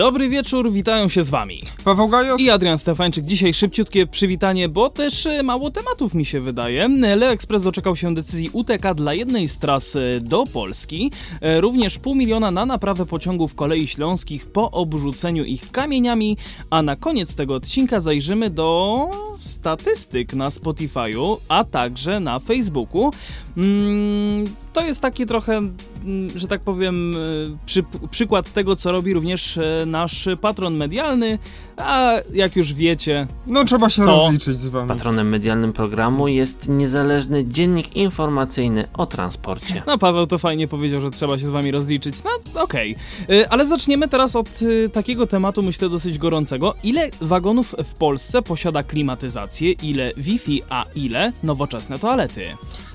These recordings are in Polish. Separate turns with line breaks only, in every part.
Dobry wieczór, witają się z wami.
Paweł Gajos
I Adrian Stefańczyk. Dzisiaj szybciutkie przywitanie, bo też e, mało tematów mi się wydaje. Leexpress doczekał się decyzji UTK dla jednej z tras e, do Polski. E, Również pół miliona na naprawę pociągów kolei śląskich po obrzuceniu ich kamieniami. A na koniec tego odcinka zajrzymy do statystyk na Spotify'u, a także na Facebooku. Mm, to jest taki trochę, mm, że tak powiem, y, przy, przykład tego, co robi również e, nasz patron medialny, a jak już wiecie,
No trzeba się
To-
rozliczyć z wami.
Patronem medialnym programu jest niezależny dziennik informacyjny o transporcie.
no Paweł to fajnie powiedział, że trzeba się z wami rozliczyć, no okej. Y, Ale zaczniemy teraz od y, takiego tematu, myślę, dosyć gorącego. Ile wagonów w Polsce posiada klimatyzację, ile Wi-Fi, a ile nowoczesne toalety?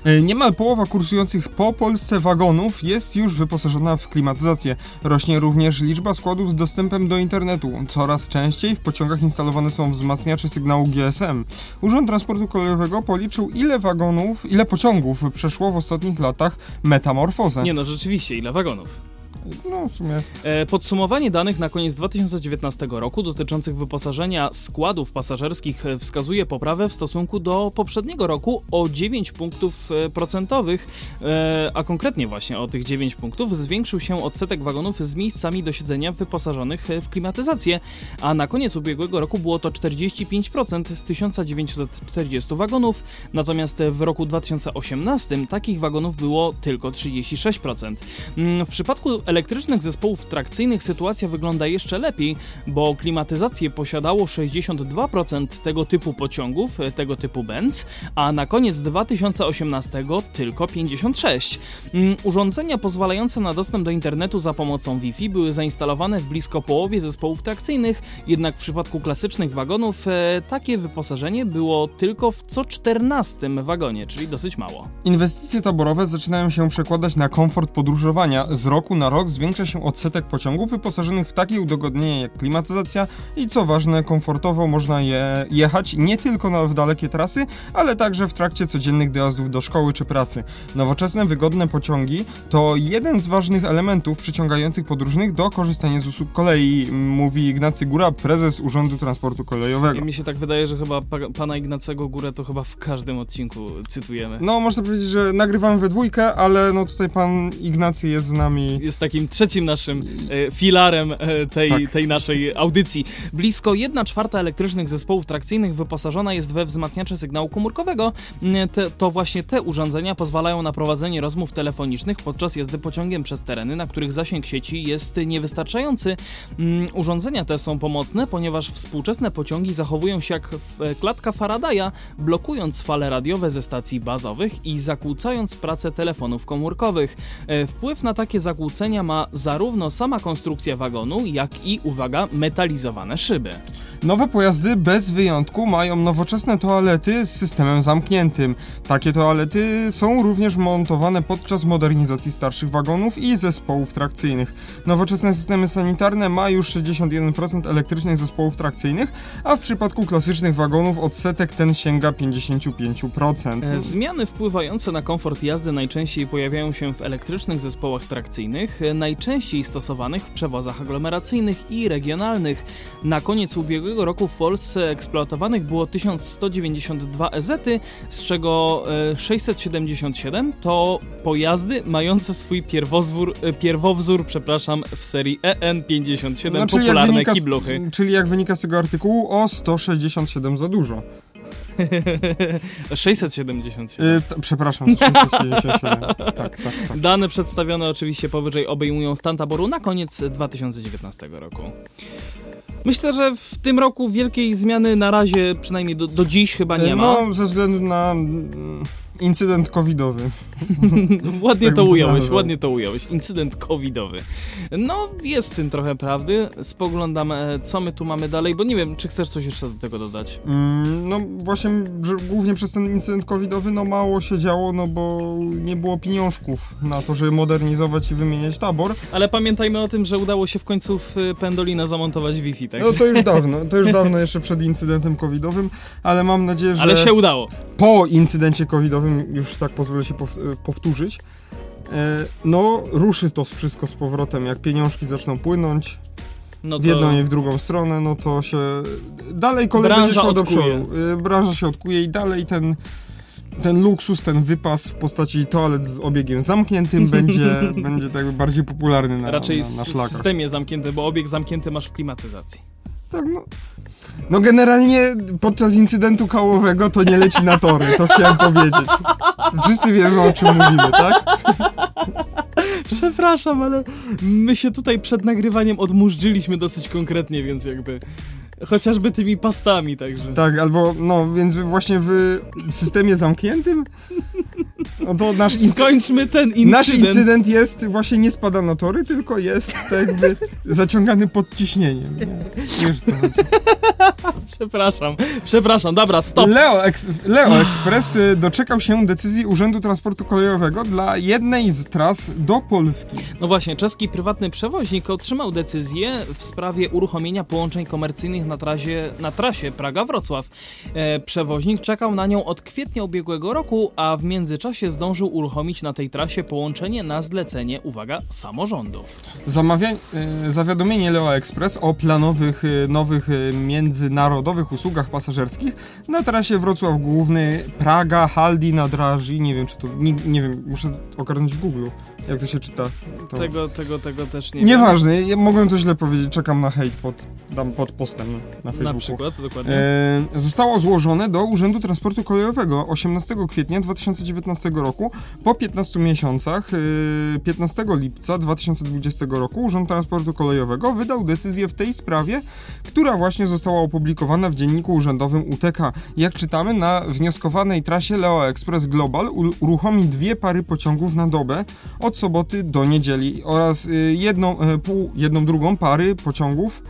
E, Niemal połowa kursujących po Polsce wagonów jest już wyposażona w klimatyzację. Rośnie również liczba składów z dostępem do internetu. Coraz częściej w pociągach instalowane są wzmacniacze sygnału GSM. Urząd Transportu Kolejowego policzył ile wagonów, ile pociągów przeszło w ostatnich latach metamorfozę.
Nie no, rzeczywiście, ile wagonów?
No w sumie.
E, Podsumowanie danych na koniec 2019 roku dotyczących wyposażenia składów pasażerskich e, wskazuje poprawę w stosunku do poprzedniego roku o 9 punktów e, procentowych, a konkretnie właśnie o tych 9 punktów zwiększył się odsetek wagonów z miejscami do siedzenia wyposażonych w klimatyzację, a na koniec ubiegłego roku było to 45% z 1940 wagonów, natomiast w roku 2018 takich wagonów było tylko 36%. Mm, W przypadku elektrycznych zespołów trakcyjnych sytuacja wygląda jeszcze lepiej, bo klimatyzację posiadało 62% tego typu pociągów, e, tego typu Benz, a na koniec 2018 tylko 56%. Mm, Urządzenia pozwalające na dostęp do internetu za pomocą Wi-Fi były zainstalowane w blisko połowie zespołów trakcyjnych, jednak w przypadku klasycznych wagonów e, takie wyposażenie było tylko w co 14 wagonie, czyli dosyć mało.
Inwestycje taborowe zaczynają się przekładać na komfort podróżowania. Z roku na rok zwiększa się odsetek pociągów wyposażonych w takie udogodnienia jak klimatyzacja i co ważne, komfortowo można je jechać nie tylko na, w dalekie trasy, ale także w trakcie codziennych dojazdów do szkoły czy pracy. Nowoczesne, wygodne pociągi to jeden z ważnych elementów przyciągających podróżnych do korzystania z usług kolei, mówi Ignacy Góra, prezes Urzędu Transportu Kolejowego.
I mi się tak wydaje, że chyba pa, pana Ignacego Górę to chyba w każdym odcinku cytujemy.
No, można powiedzieć, że nagrywamy we dwójkę, ale no tutaj pan Ignacy jest z nami.
Jest takim trzecim naszym e, filarem e, tej,
Tak.
tej naszej audycji. Blisko 1 czwarta elektrycznych zespołów trakcyjnych wyposażona jest we wzmacniacze sygnału komórkowego. Mm, Te, to właśnie te urządzenia pozwalają na prowadzenie rozmów telefonicznych podczas jazdy pociągiem przez tereny, na których zasięg sieci jest niewystarczający. Mm, Urządzenia te są pomocne, ponieważ współczesne pociągi zachowują się jak e, klatka Faradaya, blokując fale radiowe ze stacji bazowych i zakłócając pracę telefonów komórkowych. Wpływ na takie zakłócenia ma zarówno sama konstrukcja wagonu, jak i, uwaga, metalizowane szyby.
Nowe pojazdy bez wyjątku mają nowoczesne toalety z systemem zamkniętym. Takie toalety są również montowane podczas modernizacji starszych wagonów i zespołów trakcyjnych. Nowoczesne systemy sanitarne ma już 61% elektrycznych zespołów trakcyjnych, a w przypadku klasycznych wagonów odsetek ten sięga 55%.
E, Zmiany wpływające na komfort jazdy najczęściej pojawiają się w elektrycznych zespołach trakcyjnych, najczęściej stosowanych w przewozach aglomeracyjnych i regionalnych. Na koniec ubiegłego roku w Polsce eksploatowanych było 1192 EZ-y, z czego e, 677 to pojazdy mające swój pierwowzór, e, pierwowzór przepraszam, w serii EN57
No, jak
popularne
wynika
kibluchy.
Czyli jak wynika z tego artykułu, o 167 za dużo.
677.
Yy, t- przepraszam, 667. tak, tak, tak.
Dane przedstawione oczywiście powyżej obejmują stan taboru na koniec 2019 roku. Myślę, że w tym roku wielkiej zmiany na razie, przynajmniej do, do dziś chyba nie ma.
No, ze względu na mm, Incydent covidowy.
ładnie
Tak
to ująłeś, ładnie to ująłeś. Incydent covidowy. No, jest w tym trochę prawdy. Spoglądam, e, co my tu mamy dalej, bo nie wiem, czy chcesz coś jeszcze do tego dodać.
Mm, no właśnie, że głównie przez ten incydent covidowy no mało się działo, no bo nie było pieniążków na to, żeby modernizować i wymieniać tabor.
Ale pamiętajmy o tym, że udało się w końcu w y, Pendolino zamontować Wi-Fi, tak?
No to już dawno, to już dawno jeszcze przed incydentem covidowym, ale mam nadzieję, że
Ale się udało.
po incydencie covidowym, już tak pozwolę się pow- powtórzyć, e, no ruszy to wszystko z powrotem, jak pieniążki zaczną płynąć
No
w jedną i w drugą stronę, no to się dalej kolej będzie szła do przodu. E, Branża się odkuje i dalej ten ten luksus, ten wypas w postaci toalet z obiegiem zamkniętym będzie, będzie tak bardziej popularny na,
raczej
na, na
s- w
szlakach.
systemie zamknięty, bo obieg zamknięty masz w klimatyzacji.
Tak, no. No generalnie podczas incydentu kałowego to nie leci na tory, to chciałem powiedzieć. Wszyscy wiemy o czym mówimy, tak?
Przepraszam, ale my się tutaj przed nagrywaniem odmurzyliśmy dosyć konkretnie, więc jakby chociażby tymi pastami, także.
Tak, albo no, więc właśnie w systemie zamkniętym no to nasz, incy-
Skończmy ten incydent.
nasz incydent jest właśnie nie spada na tory, tylko jest tak jakby zaciągany pod ciśnieniem. Nie? Wiesz co chodzi.
Przepraszam, przepraszam, dobra, stop.
Leo, Ex Leo Express y, doczekał się decyzji Urzędu Transportu Kolejowego dla jednej z tras do Polski.
No właśnie, czeski prywatny przewoźnik otrzymał decyzję w sprawie uruchomienia połączeń komercyjnych na trasie, na trasie Praga-Wrocław. E, przewoźnik czekał na nią od kwietnia ubiegłego roku, a w międzyczasie zdążył uruchomić na tej trasie połączenie na zlecenie, uwaga, samorządów.
Zamawia... y, Zawiadomienie Leo Express o planowych y, nowych y, międzynarodowych usługach pasażerskich na trasie Wrocław Główny, Praga, Haldi, Nadraży, nie wiem czy to, nie, nie wiem, muszę ogarnąć w Google, jak to się czyta. To...
Tego, tego, tego też nie wiem.
Nieważne, ja mogłem to źle powiedzieć, czekam na hejt pod, dam pod postem na Facebooku.
Na przykład, dokładnie.
E, zostało złożone do Urzędu Transportu Kolejowego 18 kwietnia 2019 roku. Po 15 miesiącach, e, 15 lipca 2020 roku, Urząd Transportu Kolejowego wydał decyzję w tej sprawie, która właśnie została opublikowana w dzienniku urzędowym UTK. Jak czytamy, na wnioskowanej trasie Leo Express Global uruchomi dwie pary pociągów na dobę od soboty do niedzieli oraz e, jedną, e, pół, jedną drugą pary pociągów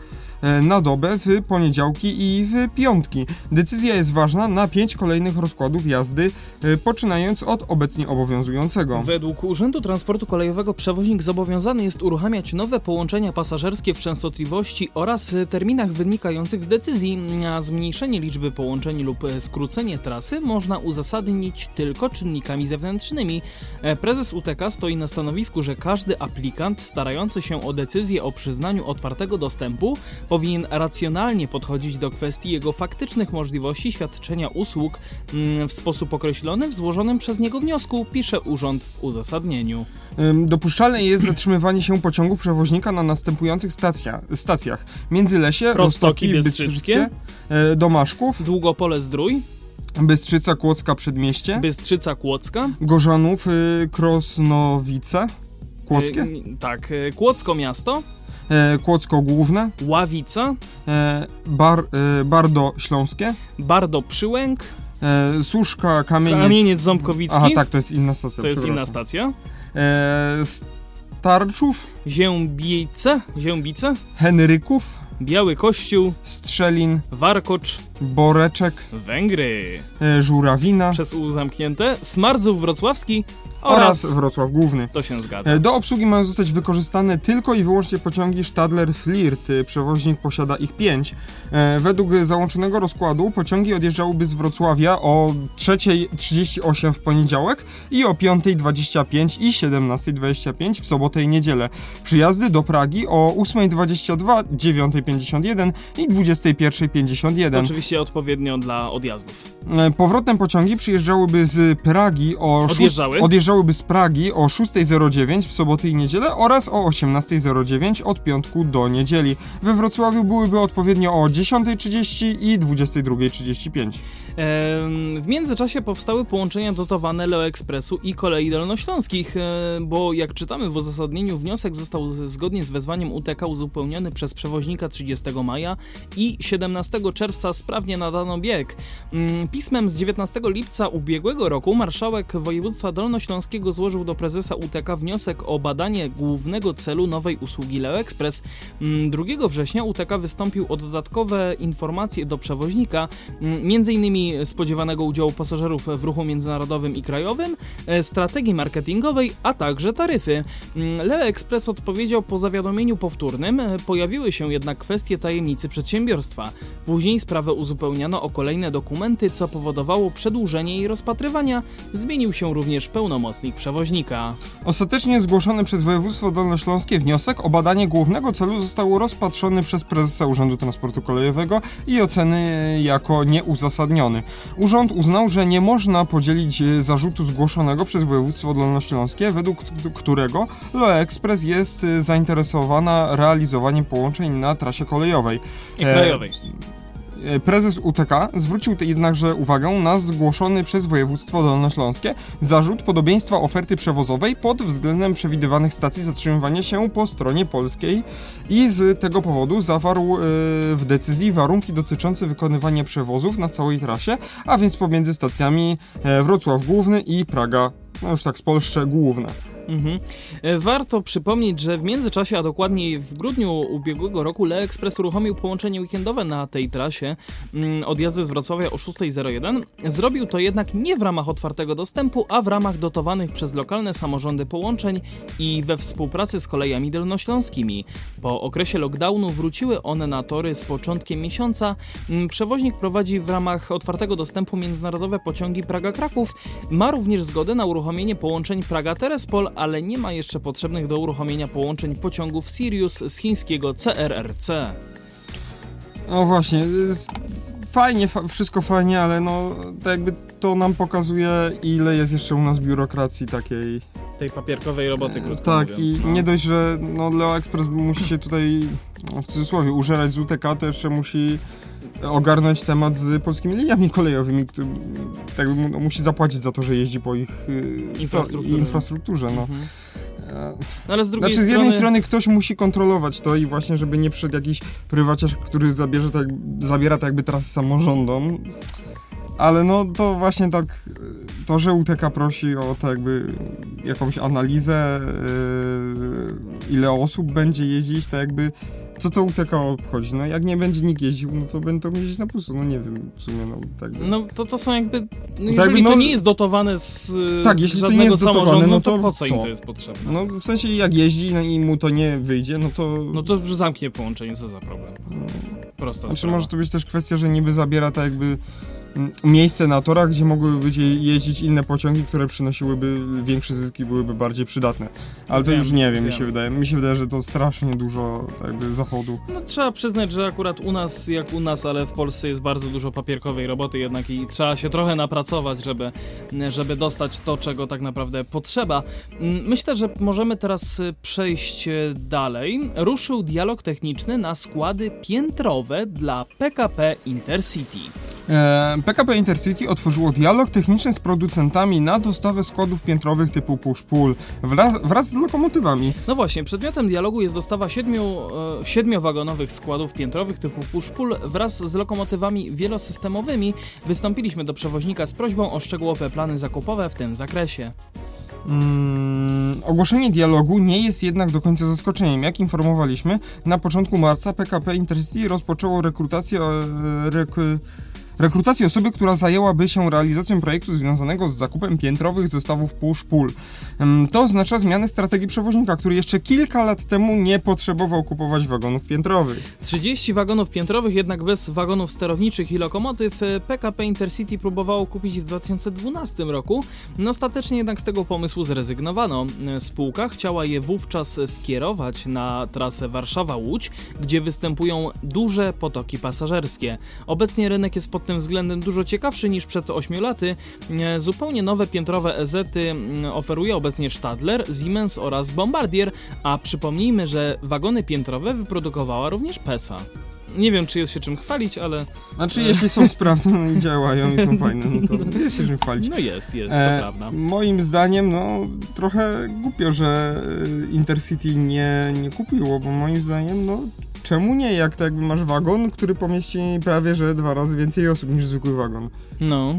na dobę w poniedziałki i w piątki. Decyzja jest ważna na pięć kolejnych rozkładów jazdy, e, poczynając od obecnie obowiązującego.
Według Urzędu Transportu Kolejowego przewoźnik zobowiązany jest uruchamiać nowe połączenia pasażerskie w częstotliwości oraz e, terminach wynikających z decyzji. A zmniejszenie liczby połączeń lub e, skrócenie trasy można uzasadnić tylko czynnikami zewnętrznymi. E, Prezes UTK stoi na stanowisku, że każdy aplikant starający się o decyzję o przyznaniu otwartego dostępu powinien racjonalnie podchodzić do kwestii jego faktycznych możliwości świadczenia usług mm, w sposób określony w złożonym przez niego wniosku, pisze urząd w uzasadnieniu.
Dopuszczalne jest zatrzymywanie się pociągów przewoźnika na następujących stacja, stacjach. Międzylesie,
Prostoki
Roztoki,
Bystrzyskie,
Bystrzyskie, e, Domaszków,
Długopole Zdrój,
Bystrzyca, Kłodzka, Przedmieście,
Bystrzyca Kłodzka,
Gorzanów, y, Krosnowice, Kłodzkie,
y, tak, y, Kłodzko Miasto,
e, Kłodzko Główne,
Ławica,
e, Bar, e, Bardo Śląskie,
Bardo Przyłęk,
e, Suszka, Kamieniec...
Kamieniec Ząbkowicki,
Aha, tak, to jest inna stacja.
to jest inna
przepraszam.
stacja,
E, Starczów,
Ziębice, Ziębice,
Henryków,
Biały Kościół,
Strzelin,
Warkocz,
Boreczek,
Węgry.
e, Żurawina.
Przez U zamknięte, Smardzów Wrocławski
oraz
oraz...
Wrocław Główny.
To się zgadza.
E, Do obsługi mają zostać wykorzystane tylko i wyłącznie pociągi Stadler Flirt. E, Przewoźnik posiada ich pięć. E, Według załączonego rozkładu pociągi odjeżdżałyby z Wrocławia o 3.38 w poniedziałek i o 5.25 i 17.25 w sobotę i niedzielę. Przyjazdy do Pragi o 8.22, 9.51 i 21.51.
To oczywiście odpowiednio dla odjazdów.
Powrotne pociągi przyjeżdżałyby z Pragi o
Odjeżdżały?
Szóst, odjeżdżały odjeżdżałyby z Pragi o 6.09 w soboty i niedzielę oraz o 18.09 od piątku do niedzieli. We Wrocławiu byłyby odpowiednio o 10.30 i 22.35.
W międzyczasie powstały połączenia dotowane Leo Expressu i kolei dolnośląskich, e, bo jak czytamy w uzasadnieniu, wniosek został zgodnie z wezwaniem UTK uzupełniony przez przewoźnika 30 maja i 17 czerwca sprawnie nadano bieg. Mm, pismem z 19 lipca ubiegłego roku marszałek województwa dolnośląskiego złożył do prezesa UTK wniosek o badanie głównego celu nowej usługi Leo Express. 2 mm, września UTK wystąpił o dodatkowe informacje do przewoźnika, m.in spodziewanego udziału pasażerów w ruchu międzynarodowym i krajowym, e, strategii marketingowej, a także taryfy. Mm, Leo Express odpowiedział po zawiadomieniu powtórnym, e, pojawiły się jednak kwestie tajemnicy przedsiębiorstwa. Później sprawę uzupełniano o kolejne dokumenty, co powodowało przedłużenie jej rozpatrywania. Zmienił się również pełnomocnik przewoźnika.
Ostatecznie zgłoszony przez województwo dolnośląskie wniosek o badanie głównego celu został rozpatrzony przez prezesa Urzędu Transportu Kolejowego i oceny jako nieuzasadniony. Urząd uznał, że nie można podzielić e, zarzutu zgłoszonego przez województwo dolnośląskie, według którego Leo Express jest e, zainteresowana realizowaniem połączeń na trasie kolejowej.
I krajowej.
E, prezes UTK zwrócił jednakże uwagę na zgłoszony przez województwo dolnośląskie zarzut podobieństwa oferty przewozowej pod względem przewidywanych stacji zatrzymywania się po stronie polskiej i z tego powodu zawarł e, w decyzji warunki dotyczące wykonywania przewozów na całej trasie, a więc pomiędzy stacjami e, Wrocław Główny i Praga, no już tak z Polszcze Główne. Mhm.
E, warto przypomnieć, że w międzyczasie, a dokładniej w grudniu ubiegłego roku, Le Express uruchomił połączenie weekendowe na tej trasie mm, od jazdy z Wrocławia o 6.01. Zrobił to jednak nie w ramach otwartego dostępu, a w ramach dotowanych przez lokalne samorządy połączeń i we współpracy z kolejami dolnośląskimi. Po okresie lockdownu wróciły one na tory z początkiem miesiąca. Mm, przewoźnik prowadzi w ramach otwartego dostępu międzynarodowe pociągi Praga-Kraków. Ma również zgodę na uruchomienie połączeń Praga-Terespol, ale nie ma jeszcze potrzebnych do uruchomienia połączeń pociągów Sirius z chińskiego CRRC.
No właśnie, fajnie, fa wszystko fajnie, ale no tak jakby to nam pokazuje ile jest jeszcze u nas biurokracji takiej.
Tej papierkowej roboty, krótko
Tak
mówiąc,
i
no.
nie dość, że no, Leo Express musi się tutaj, no, w cudzysłowie, użerać z UTK, to jeszcze musi ogarnąć temat z polskimi liniami kolejowymi, który tak no, musi zapłacić za to, że jeździ po ich
y, infrastrukturze.
infrastrukturze no. Mhm.
No ale z drugiej
znaczy,
z
jednej strony ktoś musi kontrolować to i właśnie, żeby nie przyszedł jakiś prywaciarz, który zabierze tak, zabiera tak jakby teraz samorządom. Ale no to właśnie tak, to, że UTK prosi o tak jakby jakąś analizę, yy, ile osób będzie jeździć, tak jakby co to UTK obchodzi? No jak nie będzie nikt jeździł, no to będą jeździć na pusto, no nie wiem w sumie, no tak.
No to, to są jakby, no jeżeli jakby, no, to nie jest dotowane z,
tak, jeśli
to nie jest dotowane, no
to,
to po co, co im to jest potrzebne?
No w sensie jak jeździ no, i mu to nie wyjdzie, no to...
No to zamknie połączenie, co za problem. Prosta
Znaczy
sprawa.
może to być też kwestia, że niby zabiera tak jakby miejsce na torach, gdzie mogłyby jeździć inne pociągi, które przynosiłyby większe zyski, byłyby bardziej przydatne. Ale to
Wiem,
już nie wiem, mi
wiem.
się wydaje. Mi się wydaje, że to strasznie dużo jakby zachodu.
No trzeba przyznać, że akurat u nas, jak u nas, ale w Polsce jest bardzo dużo papierkowej roboty jednak i trzeba się trochę napracować, żeby, żeby dostać to, czego tak naprawdę potrzeba. Myślę, że możemy teraz y, przejść y, dalej. Ruszył dialog techniczny na składy piętrowe dla PKP Intercity.
E, PKP Intercity otworzyło dialog techniczny z producentami na dostawę składów piętrowych typu push-pull wraz, wraz z lokomotywami.
No właśnie, przedmiotem dialogu jest dostawa siedmiu, e, siedmiowagonowych składów piętrowych typu push-pull wraz z lokomotywami wielosystemowymi. Wystąpiliśmy do przewoźnika z prośbą o szczegółowe plany zakupowe w tym zakresie.
Mm, ogłoszenie dialogu nie jest jednak do końca zaskoczeniem. Jak informowaliśmy, na początku marca PKP Intercity rozpoczęło rekrutację e, rekrutację osoby, która zajęłaby się realizacją projektu związanego z zakupem piętrowych zestawów push-pull. To oznacza zmianę strategii przewoźnika, który jeszcze kilka lat temu nie potrzebował kupować wagonów piętrowych.
30 wagonów piętrowych, jednak bez wagonów sterowniczych i lokomotyw, e, PKP Intercity próbowało kupić w 2012 roku. No, ostatecznie jednak z tego pomysłu zrezygnowano. E, Spółka chciała je wówczas skierować na trasę Warszawa-Łódź, gdzie występują duże potoki pasażerskie. Obecnie rynek jest pod tym względem dużo ciekawszy niż przed 8 laty. E, zupełnie nowe piętrowe EZ-y mm, oferuje obecnie Stadler, Siemens oraz Bombardier, a przypomnijmy, że wagony piętrowe wyprodukowała również PESA. Nie wiem, czy jest się czym chwalić, ale
Znaczy, jeśli są sprawne i działają i są fajne, no to jest się czym chwalić.
no jest, jest,
E,
to prawda.
Moim zdaniem, no, trochę głupio, że e, Intercity nie, nie kupiło, bo moim zdaniem, no, czemu nie? Jak to jakby masz wagon, który pomieści prawie, że dwa razy więcej osób niż zwykły wagon.
No,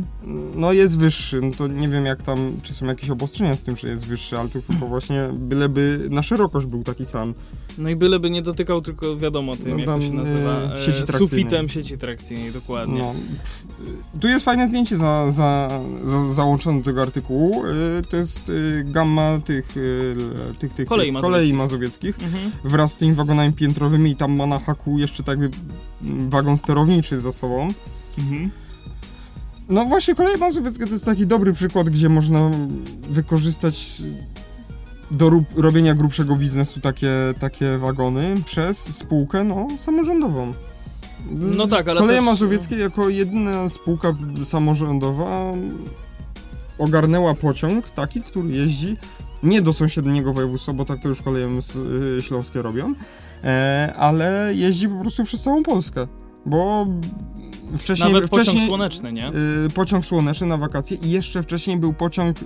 No, jest wyższy, no to nie wiem jak tam, czy są jakieś obostrzenia z tym, że jest wyższy, ale to chyba właśnie byleby na szerokość był taki sam.
no i byleby nie dotykał tylko wiadomo tym,
No
jak to się nazywa,
e, sieci
sufitem sieci trakcyjnej, dokładnie.
No. Tu jest fajne zdjęcie za, za, za, załączone do tego artykułu. Y, To jest y, gamma tych, y, tych, tych,
Kolei
tych
mazowieckich.
kolei mazowieckich
Mhm.
wraz z tymi wagonami piętrowymi i tam ma na haku jeszcze tak wagon sterowniczy za sobą.
Mhm.
No właśnie koleje mazowieckie to jest taki dobry przykład, gdzie można wykorzystać do robienia grubszego biznesu takie, takie wagony przez spółkę no, samorządową.
No tak, ale
Koleje
też-
Mazowieckie jako jedyna spółka samorządowa ogarnęła pociąg taki, który jeździ nie do sąsiedniego województwa, bo tak to już koleje y, śląskie robią, ale jeździ po prostu przez całą Polskę, bo wcześniej...
Nawet pociąg
wcześniej,
słoneczny, nie?
y, pociąg słoneczny na wakacje i jeszcze wcześniej był pociąg, y,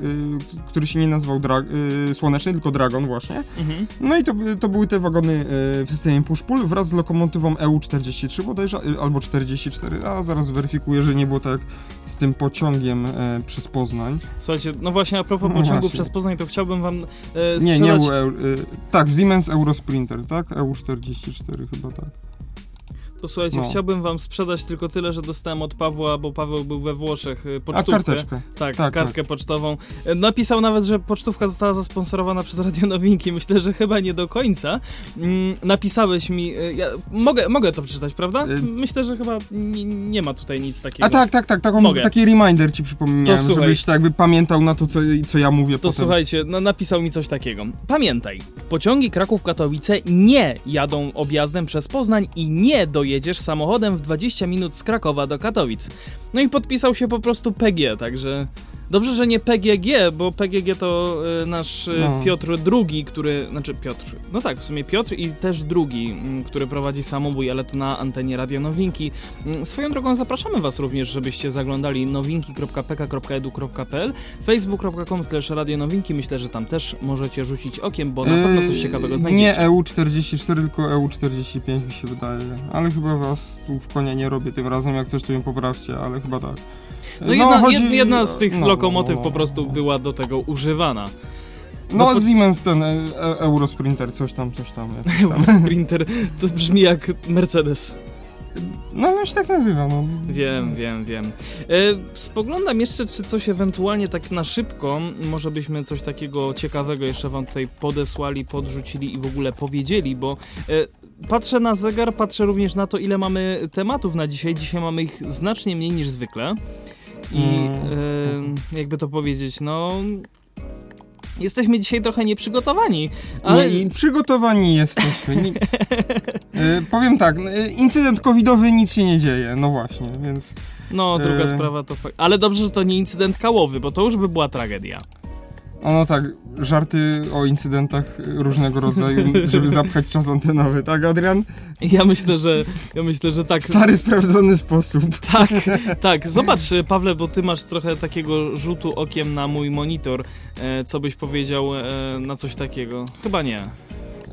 który się nie nazywał dra- y, słoneczny, tylko Dragon właśnie.
Mhm.
No i to, by- to były te wagony y, w systemie push-pull wraz z lokomotywą EU43 bodajże, y, albo 44, a zaraz weryfikuję, że nie było tak z tym pociągiem e, przez Poznań.
Słuchajcie, no właśnie a propos
No
pociągu
właśnie.
przez Poznań, to chciałbym wam e,
Nie,
sprzedać...
nie EU, e, tak, Siemens Eurosprinter, tak? EU44 chyba tak.
To słuchajcie,
No.
chciałbym wam sprzedać tylko tyle, że dostałem od Pawła, bo Paweł był we Włoszech, y,
A
pocztówkę.
karteczkę.
Tak,
Tak,
kartkę pocztową. E, Napisał nawet, że pocztówka została zasponsorowana przez Radio Nowinki. Myślę, że chyba nie do końca. Mm, napisałeś mi... e, Ja, mogę, mogę to przeczytać, prawda?
Y-
Myślę, że chyba nie, nie ma tutaj nic takiego.
A tak, tak, tak, taką,
Mogę.
taki reminder ci przypomniałem,
To słuchaj.
żebyś tak jakby pamiętał na to, co, co ja mówię
To
potem.
słuchajcie, no, napisał mi coś takiego. Pamiętaj, pociągi Kraków-Katowice nie jadą objazdem przez Poznań i nie dojedziesz samochodem w 20 minut z Krakowa do Katowic. No i podpisał się po prostu PG, także dobrze, że nie PGG, bo PGG to y, nasz y,
No.
Piotr II, który, znaczy Piotr, no tak, w sumie Piotr i też drugi, mm, który prowadzi samobój, ale to na antenie Radio Nowinki. Mm, Swoją drogą zapraszamy was również, żebyście zaglądali nowinki.pk.edu.pl facebook.com slash radionowinki, myślę, że tam też możecie rzucić okiem, bo na pewno coś
Yy,
ciekawego
Nie
znajdziecie.
EU44, tylko EU45 mi się wydaje. Ale chyba was tu w konia nie robię tym razem, jak coś to mi poprawcie, ale chyba tak.
No jedna,
chodzi-
jed- jedna z tych
no,
lokomotyw
no,
po prostu była do tego używana.
No,
no po-
Siemens ten e, e, Eurosprinter, coś tam, coś tam. tam.
Sprinter to brzmi jak Mercedes.
No, no się tak nazywa, no.
Wiem, wiem, wiem. E, spoglądam jeszcze, czy coś ewentualnie tak na szybko, może byśmy coś takiego ciekawego jeszcze wam tutaj podesłali, podrzucili i w ogóle powiedzieli, bo e, patrzę na zegar, patrzę również na to, ile mamy tematów na dzisiaj. Dzisiaj mamy ich znacznie mniej niż zwykle. I e, jakby to powiedzieć, no... Jesteśmy dzisiaj trochę nieprzygotowani, ale...
Nie, przygotowani jesteśmy. Nie, e, powiem tak, e, incydent covidowy, nic się nie dzieje, no właśnie, więc...
No, druga
E.
sprawa to fakt. Ale dobrze, że to nie incydent kałowy, bo to już by była tragedia.
O, no tak, żarty o incydentach różnego rodzaju, żeby zapchać czas antenowy, tak Adrian?
Ja myślę, że ja myślę, że tak.
Stary, sprawdzony sposób.
Tak, tak. Zobacz, e, Pawle, bo ty masz trochę takiego rzutu okiem na mój monitor. E, co byś powiedział e, na coś takiego? Chyba nie.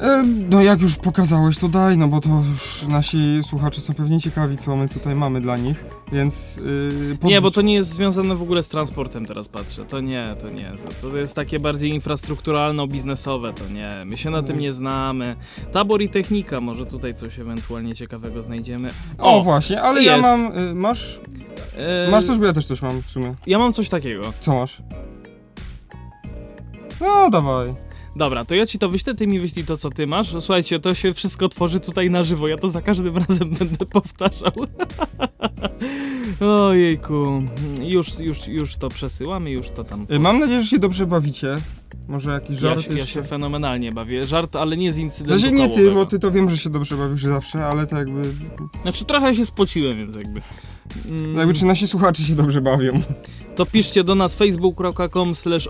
E, no jak już pokazałeś, to daj, no bo to już nasi słuchacze są pewnie ciekawi, co my tutaj mamy dla nich, więc... Yy,
Nie, bo to nie jest związane w ogóle z transportem, teraz patrzę. To nie, to nie. To, to jest takie bardziej infrastrukturalno-biznesowe, to nie. My się na tym nie znamy. Tabor i technika, może tutaj coś ewentualnie ciekawego znajdziemy.
O, właśnie, ale ja
jest.
mam... Y, masz?
e,
Masz coś, bo ja też coś mam w sumie.
Ja mam coś takiego.
Co masz? No, dawaj.
Dobra, to ja ci to wyślę, ty mi wyślij to, co ty masz. Słuchajcie, to się wszystko tworzy tutaj na żywo, ja to za każdym razem będę powtarzał. Ojejku, już, już, już to przesyłamy, już to tam...
Y, mam nadzieję, że się dobrze bawicie. Może jakiś
Ja
żart
się, ja się fenomenalnie bawię. Żart, ale nie z incydentu
sensie nie ty, bo ty to wiem, że się dobrze bawisz zawsze, ale to jakby...
Znaczy trochę się spociłem, więc jakby... Mm,
Jakby czy nasi słuchacze się dobrze bawią.
To piszcie do nas facebook.com slash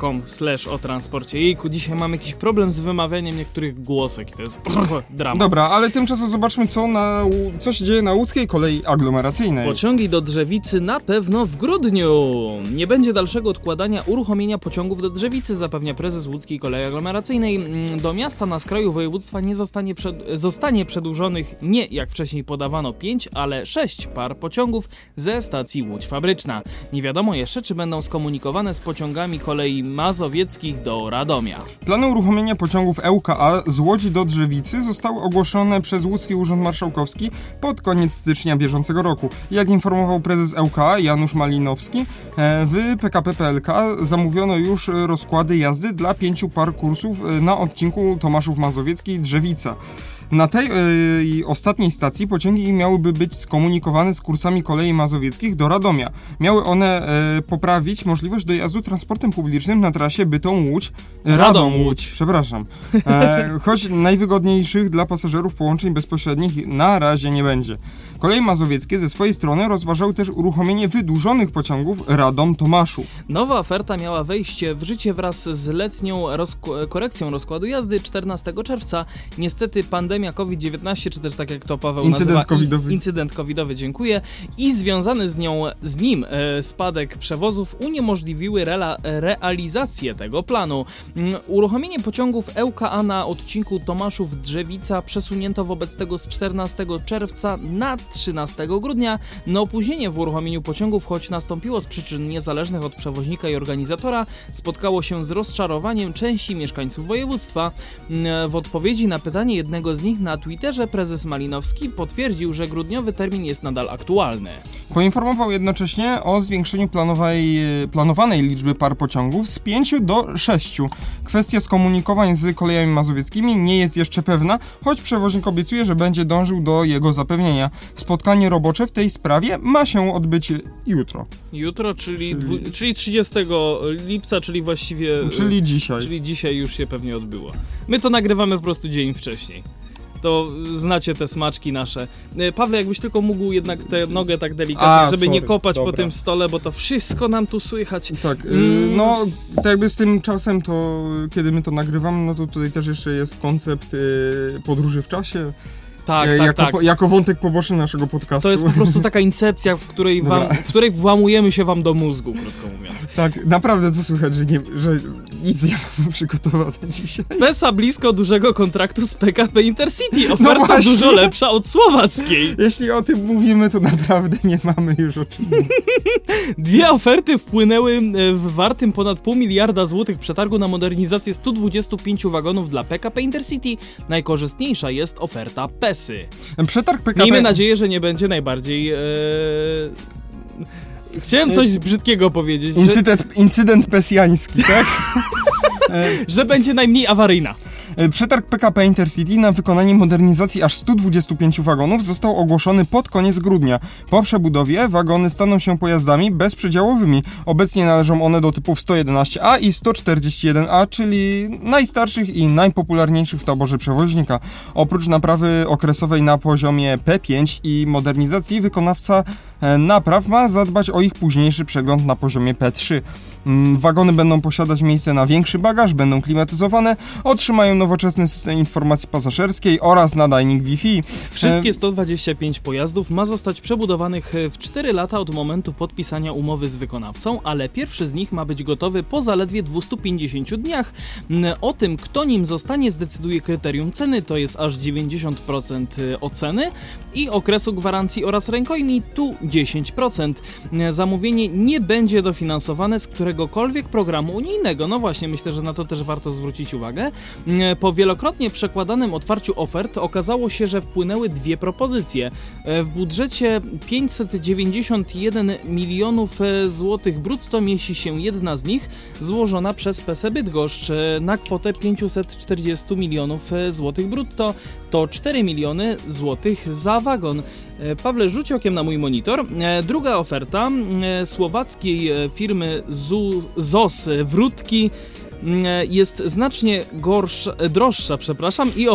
.com o transporcie. Jejku, dzisiaj mam jakiś problem z wymawianiem niektórych głosek i to jest dramat.
Dobra, ale tymczasem zobaczmy, co, na, co się dzieje na łódzkiej kolei aglomeracyjnej.
Pociągi do Drzewicy na pewno w grudniu. Nie będzie dalszego odkładania uruchomienia pociągów do Drzewicy, zapewnia prezes łódzkiej kolei aglomeracyjnej. Mm, Do miasta na skraju województwa nie zostanie, przed, zostanie przedłużonych nie jak wcześniej podawano 5, ale 6 par pociągów ze stacji Łódź Fabryczna. Nie wiadomo jeszcze, czy będą skomunikowane z pociągami kolei mazowieckich do Radomia.
Plany uruchomienia pociągów ŁKA z Łodzi do Drzewicy zostały ogłoszone przez Łódzki Urząd Marszałkowski pod koniec stycznia bieżącego roku. Jak informował prezes ŁKA Janusz Malinowski, e, w PKP PLK zamówiono już e, rozkłady jazdy dla pięciu par kursów e, na odcinku Tomaszów Mazowiecki Drzewica. Na tej e, ostatniej stacji pociągi miałyby być skomunikowane z kursami kolei mazowieckich do Radomia. Miały one e, poprawić możliwość dojazdu transportem publicznym na trasie Bytom-Łódź,
Radom-Łódź.
przepraszam. E, choć najwygodniejszych dla pasażerów połączeń bezpośrednich na razie nie będzie. Koleje mazowieckie ze swojej strony rozważały też uruchomienie wydłużonych pociągów Radom-Tomaszów.
Nowa oferta miała wejście w życie wraz z letnią korekcją rozkładu jazdy 14 czerwca. Niestety pandemia COVID-19, czy też tak jak to Paweł
Incydent
nazywa,
covidowy.
incydent covidowy, dziękuję, i związany z nią, z nim e, spadek przewozów uniemożliwiły rela- realizację tego planu. Mm, Uruchomienie pociągów ŁKA na odcinku Tomaszów-Drzewica przesunięto wobec tego z 14 czerwca na 13 grudnia. Na opóźnienie w uruchomieniu pociągów, choć nastąpiło z przyczyn niezależnych od przewoźnika i organizatora, spotkało się z rozczarowaniem części mieszkańców województwa. Mm, W odpowiedzi na pytanie jednego z nich na Twitterze prezes Malinowski potwierdził, że grudniowy termin jest nadal aktualny.
Poinformował jednocześnie o zwiększeniu planowej, planowanej liczby par pociągów z 5 do 6. Kwestia skomunikowań z kolejami mazowieckimi nie jest jeszcze pewna, choć przewoźnik obiecuje, że będzie dążył do jego zapewnienia. Spotkanie robocze w tej sprawie ma się odbyć jutro,
Jutro, czyli,
Czyli-
czyli 30 lipca, czyli właściwie.
czyli dzisiaj.
Czyli dzisiaj już się pewnie odbyło. My to nagrywamy po prostu dzień wcześniej. To znacie te smaczki nasze. E, Pawle, jakbyś tylko mógł jednak tę nogę tak delikatnie,
A,
żeby nie
sorry,
kopać po
dobra.
tym stole, bo to wszystko nam tu słychać.
Tak, y,
Mm,
no tak jakby z tym czasem to, kiedy my to nagrywamy, no to tutaj też jeszcze jest koncept y, podróży w czasie,
Tak, tak,
jako,
tak.
jako wątek poboczny naszego podcastu.
To jest po prostu taka incepcja, w której, wam,
Dobra.
w której włamujemy się wam do mózgu, krótko mówiąc.
Tak, naprawdę to słychać, że, nie, że nic nie mamy przygotowane dzisiaj.
Pesa blisko dużego kontraktu z PKP Intercity. Oferta
właśnie.
dużo lepsza od słowackiej.
Jeśli o tym mówimy, to naprawdę nie mamy już o czym.
Dwie oferty wpłynęły e, w wartym ponad pół miliarda złotych przetargu na modernizację 125 wagonów dla PKP Intercity. Najkorzystniejsza jest oferta PESY.
Przetarg PKP...
Miejmy nadzieję, że nie będzie najbardziej... E... Chciałem coś brzydkiego powiedzieć, że,
Incydent, incydent pesjański, tak? E,
że będzie najmniej awaryjna.
E, Przetarg PKP Intercity na wykonanie modernizacji aż 125 wagonów został ogłoszony pod koniec grudnia. Po przebudowie wagony staną się pojazdami bezprzedziałowymi. Obecnie należą one do typów 111A i 141A, czyli najstarszych i najpopularniejszych w taborze przewoźnika. Oprócz naprawy okresowej na poziomie P5 i modernizacji wykonawca e, napraw ma zadbać o ich późniejszy przegląd na poziomie P3. Mm, Wagony będą posiadać miejsce na większy bagaż, będą klimatyzowane, otrzymają nowoczesny system informacji pasażerskiej oraz nadajnik Wi-Fi.
Wszystkie 125 pojazdów ma zostać przebudowanych e, w 4 lata od momentu podpisania umowy z wykonawcą, ale pierwszy z nich ma być gotowy po zaledwie 250 dniach. Mm, O tym, kto nim zostanie, zdecyduje kryterium ceny, to jest aż 90% oceny i okresu gwarancji oraz rękojmi, tu 10%. Mm, Zamówienie nie będzie dofinansowane z któregokolwiek programu unijnego. No właśnie, myślę, że na to też warto zwrócić uwagę. Po wielokrotnie przekładanym otwarciu ofert okazało się, że wpłynęły dwie propozycje. W budżecie 591 milionów e, złotych brutto mieści się jedna z nich, złożona przez PSE Bydgoszcz e, na kwotę 540 milionów e, złotych brutto. To 4 miliony złotych za wagon. E, Pawle, rzuć okiem na mój monitor. E, Druga oferta e, słowackiej firmy ZOS Wrótki jest znacznie gorsza, e, droższa, przepraszam, i,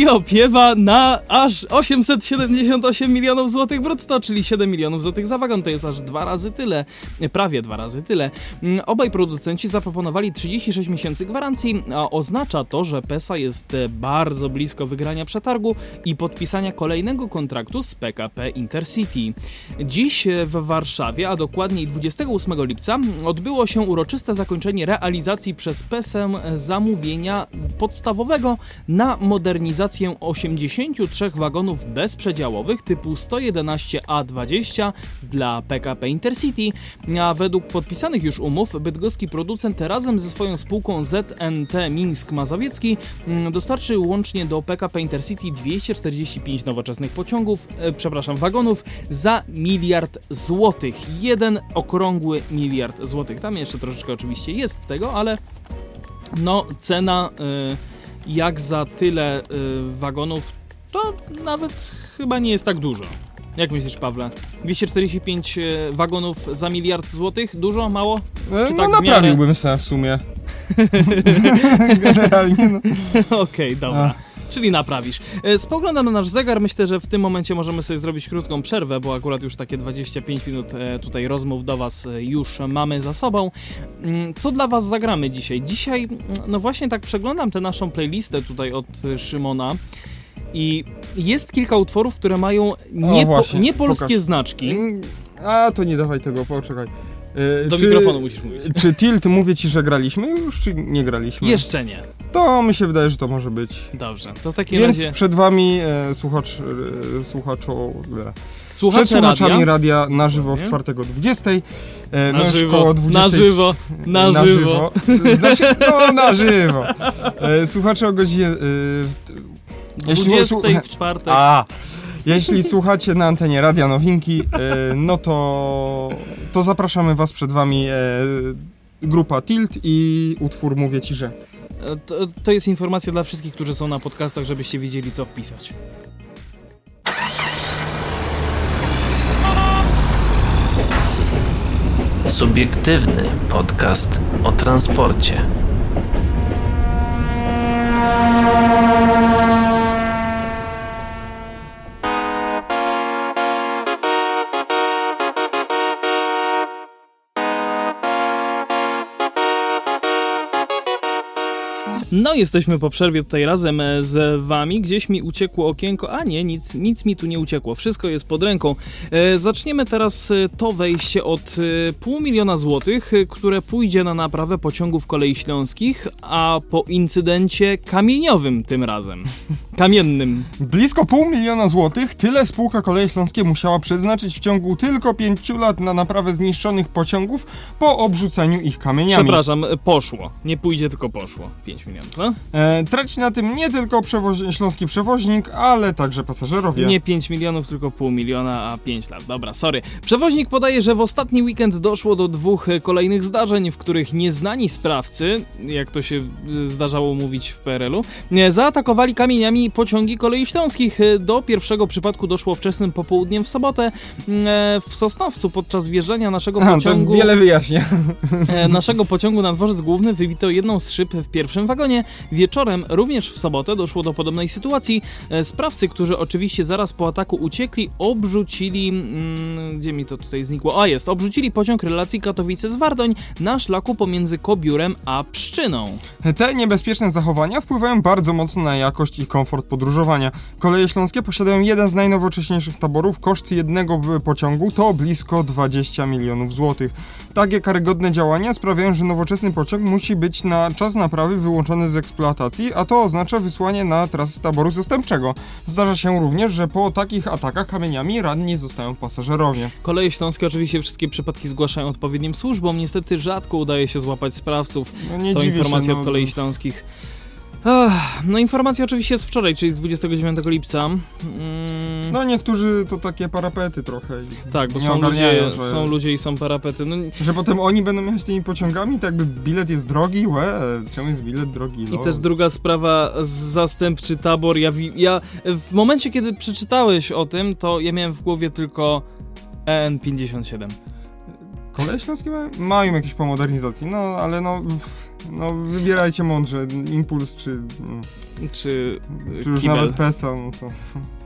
i opiewa na aż 878 milionów złotych brutto, czyli 7 milionów złotych za wagon. To jest aż dwa razy tyle, e, prawie dwa razy tyle. Mm, Obaj producenci zaproponowali 36 miesięcy gwarancji, a oznacza to, że PESA jest e, bardzo blisko wygrania przetargu i podpisania kolejnego kontraktu z PKP Intercity. Dziś e, w Warszawie, a dokładniej 28 lipca, odbyło się uroczyste zakończenie realizacji przez PESę zamówienia podstawowego na modernizację 83 wagonów bezprzedziałowych typu 111A20 dla PKP Intercity, a według podpisanych już umów bydgoski producent razem ze swoją spółką ZNT Mińsk Mazowiecki mm, dostarczy łącznie do PKP Intercity 245 nowoczesnych pociągów, e, przepraszam, wagonów za miliard złotych. Jeden okrągły miliard złotych. Tam jeszcze troszeczkę oczywiście jest tego, ale no cena y, jak za tyle y, wagonów to nawet chyba nie jest tak dużo. Jak myślisz, Pawle? 245 y, wagonów za miliard złotych? Dużo? Mało?
E,
Czy
No
tak
naprawiłbym się w sumie. Generalnie, no.
Okej, dobra. Czyli naprawisz. E, Spoglądam na nasz zegar. Myślę, że w tym momencie możemy sobie zrobić krótką przerwę, bo akurat już takie 25 minut e, tutaj rozmów do Was e, już mamy za sobą. Mm, Co dla Was zagramy dzisiaj? Dzisiaj, mm, no właśnie tak przeglądam tę naszą playlistę tutaj od Szymona. I jest kilka utworów, które mają nie,
właśnie,
nie polskie
pokaż.
znaczki.
Mm, A, to nie dawaj tego, poczekaj. E,
Do
czy-
mikrofonu musisz mówić.
Czy Tilt mówię ci, że graliśmy już, czy nie graliśmy?
Jeszcze nie.
To mi się wydaje, że to może być.
Dobrze, to w takim
Więc
razie
przed wami e, słuchacz, e, słuchaczo, e, przed
słuchacze
słuchaczami
radia.
radia na żywo w czwartek o 20. E,
Na
no
żywo,
koło 20.
na żywo, na, żywo.
Znaczy, no na żywo. E, słuchacze o godzinie... E, w- jeśli
20
słu-
w czwartek.
A, jeśli słuchacie na antenie Radia Nowinki, e, no to, to zapraszamy was przed wami e, grupa Tilt i utwór Mówię Ci, że.
E, To, to jest informacja dla wszystkich, którzy są na podcastach, żebyście wiedzieli, co wpisać.
Subiektywny podcast o transporcie.
No, jesteśmy po przerwie tutaj razem e, z wami. Gdzieś mi uciekło okienko, a nie, nic, nic mi tu nie uciekło. Wszystko jest pod ręką. E, zaczniemy teraz e, to wejście od e, pół miliona złotych, które pójdzie na naprawę pociągów kolei śląskich, a po incydencie kamieniowym tym razem. Kamiennym.
Blisko pół miliona złotych tyle spółka Koleje Śląskie musiała przeznaczyć w ciągu tylko pięciu lat na naprawę zniszczonych pociągów po obrzuceniu ich kamieniami.
Przepraszam, poszło. Nie pójdzie, tylko poszło. 5 milionów, no?
E, traci na tym nie tylko przewozi- śląski przewoźnik, ale także pasażerowie.
Nie 5 milionów, tylko pół miliona, a 5 lat. Dobra, sorry. Przewoźnik podaje, że w ostatni weekend doszło do dwóch e, kolejnych zdarzeń, w których nieznani sprawcy, jak to się e, zdarzało mówić w PRL-u, e, zaatakowali kamieniami pociągi kolei śląskich. Do pierwszego przypadku doszło wczesnym popołudniem w sobotę m, e, w Sosnowcu podczas wjeżdżania naszego
A, to
pociągu.
wiele wyjaśnia.
Naszego pociągu na dworzec główny wybito jedną z szyb w pierwszym wagonie. Wieczorem, również w sobotę, doszło do podobnej sytuacji. E, Sprawcy, którzy oczywiście zaraz po ataku uciekli, obrzucili. Mm, gdzie mi to tutaj znikło? A jest, obrzucili pociąg relacji Katowice z Wardoń na szlaku pomiędzy Kobiurem a Pszczyną.
Te niebezpieczne zachowania wpływają bardzo mocno na jakość i komfort podróżowania. Koleje Śląskie posiadają jeden z najnowocześniejszych taborów. Koszt jednego pociągu to blisko 20 milionów złotych. Takie karygodne działania sprawiają, że nowoczesny pociąg musi być na czas naprawy wyłączony z eksploatacji, a to oznacza wysłanie na trasę taboru zastępczego. Zdarza się również, że po takich atakach kamieniami ranni zostają pasażerowie.
Koleje Śląskie oczywiście wszystkie przypadki zgłaszają odpowiednim służbom. Niestety rzadko udaje się złapać sprawców.
No nie
to
dziwię
informacja
się,
od kolei śląskich. Ach, no informacja oczywiście jest wczoraj, czyli z 29 lipca. Mm,
No niektórzy to takie parapety trochę. i
tak, bo są ludzie,
że,
są ludzie i są parapety. No,
że potem oni będą jechać tymi pociągami, tak jakby bilet jest drogi, łe, czemu jest bilet drogi?
I
No.
też druga sprawa, zastępczy tabor. Ja, ja w momencie, kiedy przeczytałeś o tym, to ja miałem w głowie tylko EN57.
Koleje śląskie mają, mają jakieś po modernizacji, no ale no, pff, no wybierajcie mądrze, Impuls czy, mm,
Czy,
czy już
Kibel.
nawet PESA, no to...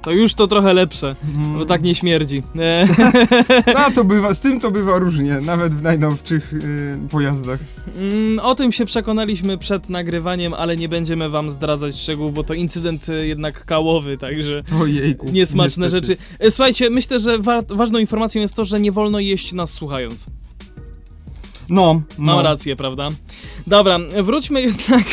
To już to trochę lepsze, bo tak nie śmierdzi.
No to bywa, z tym to bywa różnie, nawet w najnowszych y, pojazdach.
Mm, O tym się przekonaliśmy przed nagrywaniem, ale nie będziemy wam zdradzać szczegółów, bo to incydent e, jednak kałowy, także
Ojejku.
niesmaczne
niestety.
rzeczy. E, Słuchajcie, myślę, że wa ważną informacją jest to, że nie wolno jeść nas słuchając.
No, no.
Mam rację, prawda? Dobra, wróćmy jednak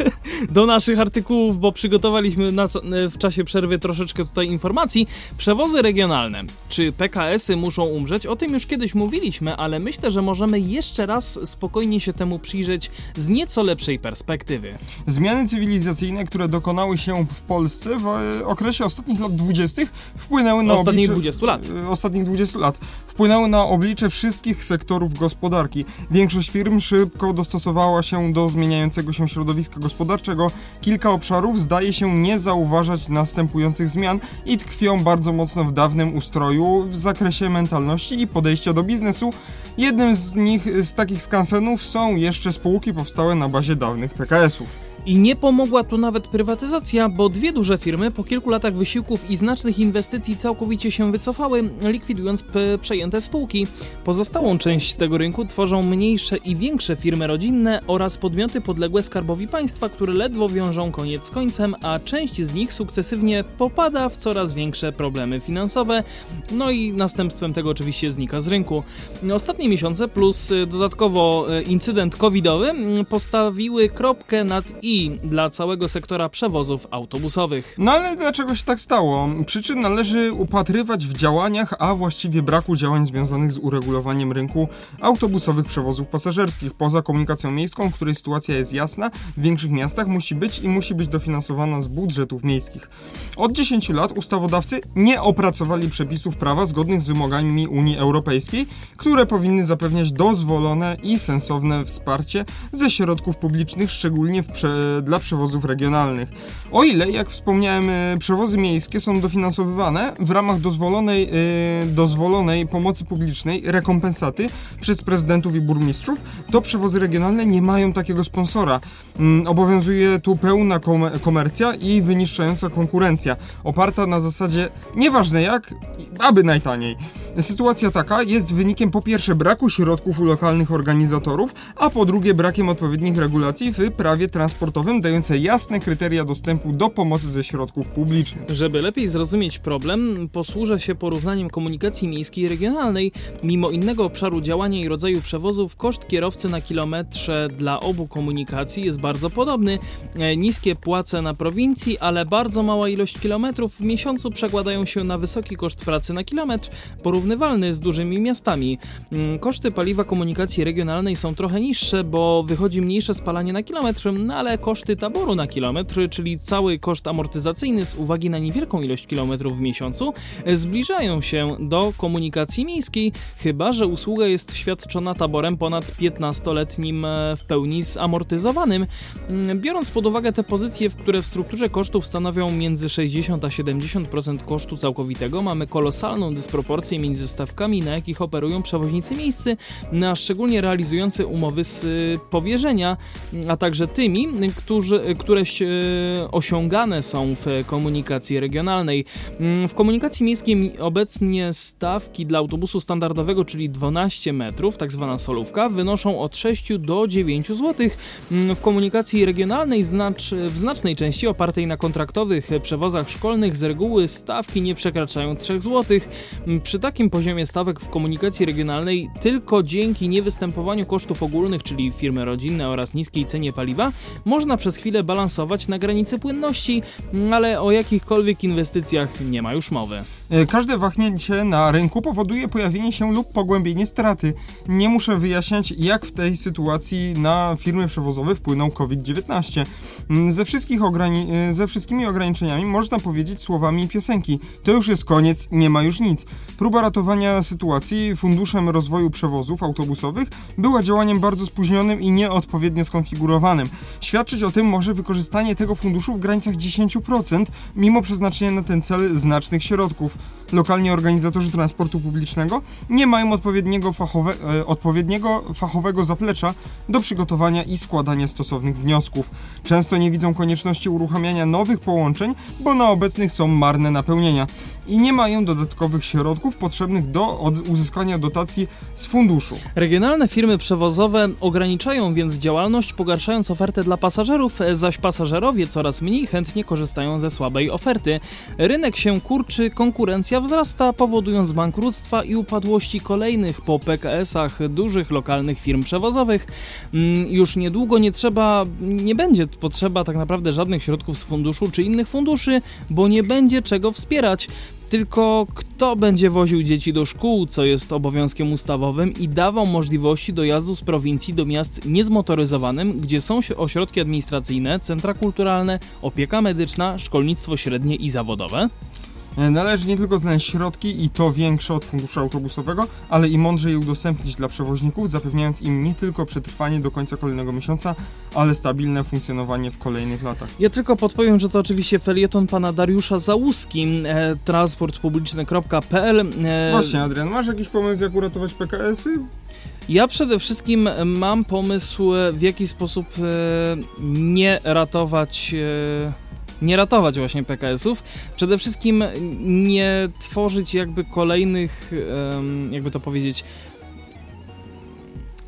do naszych artykułów, bo przygotowaliśmy co, w czasie przerwy troszeczkę tutaj informacji. Przewozy regionalne. Czy PKS-y muszą umrzeć? O tym już kiedyś mówiliśmy, ale myślę, że możemy jeszcze raz spokojnie się temu przyjrzeć z nieco lepszej perspektywy.
Zmiany cywilizacyjne, które dokonały się w Polsce w e, okresie ostatnich lat 20. wpłynęły na
Ostatnich
oblicze...
20 lat.
e, Ostatnich 20 lat. Wpłynęły na oblicze wszystkich sektorów gospodarki. Większość firm szybko dostosowała się do zmieniającego się środowiska gospodarczego. Kilka obszarów zdaje się nie zauważać następujących zmian i tkwią bardzo mocno w dawnym ustroju w zakresie mentalności i podejścia do biznesu. Jednym z nich, z takich skansenów są jeszcze spółki powstałe na bazie dawnych PKS-ów.
I nie pomogła tu nawet prywatyzacja, bo dwie duże firmy po kilku latach wysiłków i znacznych inwestycji całkowicie się wycofały, likwidując przejęte spółki. Pozostałą część tego rynku tworzą mniejsze i większe firmy rodzinne oraz podmioty podległe skarbowi państwa, które ledwo wiążą koniec z końcem, a część z nich sukcesywnie popada w coraz większe problemy finansowe, no i następstwem tego oczywiście znika z rynku. Ostatnie miesiące plus y, dodatkowo y, incydent covidowy mm, postawiły kropkę nad i dla całego sektora przewozów autobusowych.
No ale dlaczego się tak stało? Przyczyn należy upatrywać w działaniach, a właściwie braku działań związanych z uregulowaniem rynku autobusowych przewozów pasażerskich. Poza komunikacją miejską, której sytuacja jest jasna, w większych miastach musi być i musi być dofinansowana z budżetów miejskich. Od 10 lat ustawodawcy nie opracowali przepisów prawa zgodnych z wymogami Unii Europejskiej, które powinny zapewniać dozwolone i sensowne wsparcie ze środków publicznych, szczególnie w prze dla przewozów regionalnych. O ile, jak wspomniałem, e, przewozy miejskie są dofinansowywane w ramach dozwolonej, e, dozwolonej pomocy publicznej rekompensaty przez prezydentów i burmistrzów, to przewozy regionalne nie mają takiego sponsora. Mm, Obowiązuje tu pełna kom komercja i wyniszczająca konkurencja, oparta na zasadzie nieważne jak, aby najtaniej. Sytuacja taka jest wynikiem po pierwsze braku środków u lokalnych organizatorów, a po drugie brakiem odpowiednich regulacji w prawie transportowym dające jasne kryteria dostępu do pomocy ze środków publicznych.
Żeby lepiej zrozumieć problem, posłużę się porównaniem komunikacji miejskiej i regionalnej. Mimo innego obszaru działania i rodzaju przewozów, koszt kierowcy na kilometrze dla obu komunikacji jest bardzo podobny. E, Niskie płace na prowincji, ale bardzo mała ilość kilometrów w miesiącu przekładają się na wysoki koszt pracy na kilometr, porównywalny z dużymi miastami. Mm, Koszty paliwa komunikacji regionalnej są trochę niższe, bo wychodzi mniejsze spalanie na kilometr, no ale koszty taboru na kilometr, czyli cały koszt amortyzacyjny z uwagi na niewielką ilość kilometrów w miesiącu, e, zbliżają się do komunikacji miejskiej, chyba że usługa jest świadczona taborem ponad 15-letnim e, w pełni zamortyzowanym. Mm, Biorąc pod uwagę te pozycje, w które w strukturze kosztów stanowią między 60 a 70% kosztu całkowitego, mamy kolosalną dysproporcję między stawkami, na jakich operują przewoźnicy miejscy, a szczególnie realizujący umowy z y, powierzenia, a także tymi, którzy, które e, osiągane są w komunikacji regionalnej. Mm, W komunikacji miejskiej obecnie stawki dla autobusu standardowego, czyli 12 metrów, tak zwana solówka, wynoszą od 6 do 9 zł. Mm, W komunikacji regionalnej znacz, w znacznej części opartej na kontraktowych przewozach szkolnych z reguły stawki nie przekraczają 3 zł. Przy takim poziomie stawek w komunikacji regionalnej tylko dzięki niewystępowaniu kosztów ogólnych, czyli firmy rodzinne oraz niskiej cenie paliwa, można przez chwilę balansować na granicy płynności, ale o jakichkolwiek inwestycjach nie ma już mowy.
E, każde wahnięcie na rynku powoduje pojawienie się lub pogłębienie straty. Nie muszę wyjaśniać, jak w tej sytuacji na firmy przewozowe wpłynął COVID-19. Mm, ze, wszystkich ograni- e, ze wszystkimi ograniczeniami można powiedzieć słowami piosenki. To już jest koniec, nie ma już nic. Próba ratowania sytuacji Funduszem Rozwoju Przewozów Autobusowych była działaniem bardzo spóźnionym i nieodpowiednio skonfigurowanym. Świadczyć o tym może wykorzystanie tego funduszu w granicach 10%, mimo przeznaczenia na ten cel znacznych środków. Lokalni organizatorzy transportu publicznego nie mają odpowiedniego, fachowe, e, odpowiedniego fachowego zaplecza do przygotowania i składania stosownych wniosków. Często nie widzą konieczności uruchamiania nowych połączeń, bo na obecnych są marne napełnienia i nie mają dodatkowych środków potrzebnych do uzyskania dotacji z funduszu.
Regionalne firmy przewozowe ograniczają więc działalność, pogarszając ofertę dla pasażerów, zaś pasażerowie coraz mniej chętnie korzystają ze słabej oferty. Rynek się kurczy, konkurencja wzrasta, powodując bankructwa i upadłości kolejnych po PKS-ach dużych lokalnych firm przewozowych. Mm, Już niedługo nie trzeba, nie będzie potrzeba tak naprawdę żadnych środków z funduszu czy innych funduszy, bo nie będzie czego wspierać. Tylko kto będzie woził dzieci do szkół, co jest obowiązkiem ustawowym i dawał możliwości dojazdu z prowincji do miast niezmotoryzowanym, gdzie są ośrodki administracyjne, centra kulturalne, opieka medyczna, szkolnictwo średnie i zawodowe?
E, Należy nie tylko znaleźć środki i to większe od funduszu autobusowego, ale i mądrze je udostępnić dla przewoźników, zapewniając im nie tylko przetrwanie do końca kolejnego miesiąca, ale stabilne funkcjonowanie w kolejnych latach.
Ja tylko podpowiem, że to oczywiście felieton pana Dariusza Załuski, e, transportpubliczny.pl. E,
Właśnie, Adrian, masz jakiś pomysł, jak uratować PKS-y?
Ja przede wszystkim mam pomysł, e, w jaki sposób e, nie ratować. e, Nie ratować właśnie PKS-ów. Przede wszystkim nie tworzyć jakby kolejnych, jakby to powiedzieć.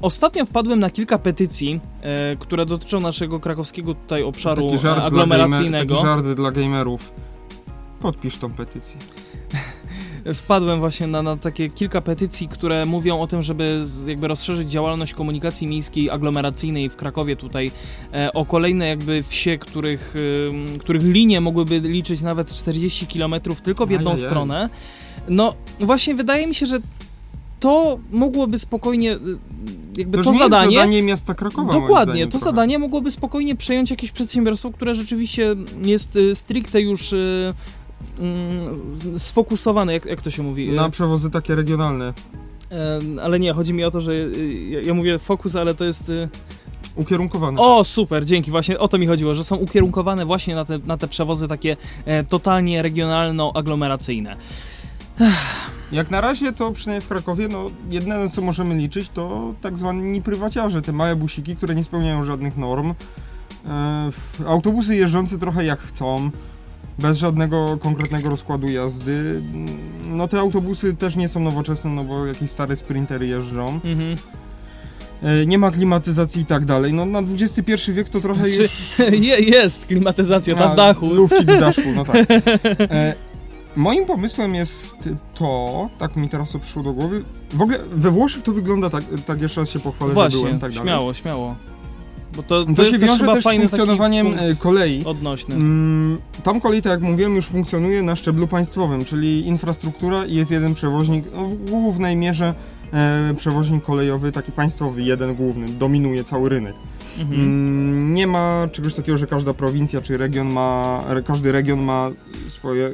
Ostatnio wpadłem na kilka petycji, e, które dotyczą naszego krakowskiego tutaj obszaru
Taki
e,
dla,
aglomeracyjnego.
gamer, taki żart dla gamerów. Podpisz tą petycję.
wpadłem właśnie na, na takie kilka petycji, które mówią o tym, żeby z, jakby rozszerzyć działalność komunikacji miejskiej aglomeracyjnej w Krakowie tutaj e, o kolejne jakby wsie, których, ym, których linie mogłyby liczyć nawet 40 km tylko w jedną
Ajajaj.
stronę. No właśnie wydaje mi się, że to mogłoby spokojnie y, jakby
To,
to, zadanie
zadanie miasta Krakowa,
Dokładnie, to
trochę.
zadanie mogłoby spokojnie przejąć jakieś przedsiębiorstwo, które rzeczywiście jest stricte już mm, sfokusowane, jak, jak to się mówi.
Na przewozy takie regionalne,
y, ale nie, chodzi mi o to, że y, ja- ja mówię fokus, ale to jest... y,
ukierunkowane.
O, super, dzięki, właśnie o to mi chodziło, że są ukierunkowane właśnie na te, na te przewozy takie e, totalnie regionalno-aglomeracyjne.
Jak na razie to przynajmniej w Krakowie, no jedyne co możemy liczyć to tak zwani prywaciarze, te małe busiki, które nie spełniają żadnych norm. E, autobusy jeżdżące trochę jak chcą, bez żadnego konkretnego rozkładu jazdy. No te autobusy też nie są nowoczesne, no bo jakieś stare sprintery jeżdżą.
Mhm.
E, nie ma klimatyzacji i tak dalej. No na XXI wiek to trochę
Czy,
już...
je, jest klimatyzacja, ta
A,
w dachu.
Lufcik w daszku, no tak. E, moim pomysłem jest to, tak mi teraz to przyszło do głowy, w ogóle we Włoszech to wygląda tak, tak jeszcze raz się pochwalę, że
Właśnie,
byłem, tak dalej.
śmiało, śmiało. Bo to, to,
To,
jest
się wiąże też z funkcjonowaniem e, kolei.
odnośny.
Mm, tam kolej, tak jak mówiłem, już funkcjonuje na szczeblu państwowym, czyli infrastruktura i jest jeden przewoźnik, no, w głównej mierze e, przewoźnik kolejowy, taki państwowy, jeden główny, dominuje cały rynek.
Mhm.
Mm, Nie ma czegoś takiego, że każda prowincja czy region ma, każdy region ma swoje,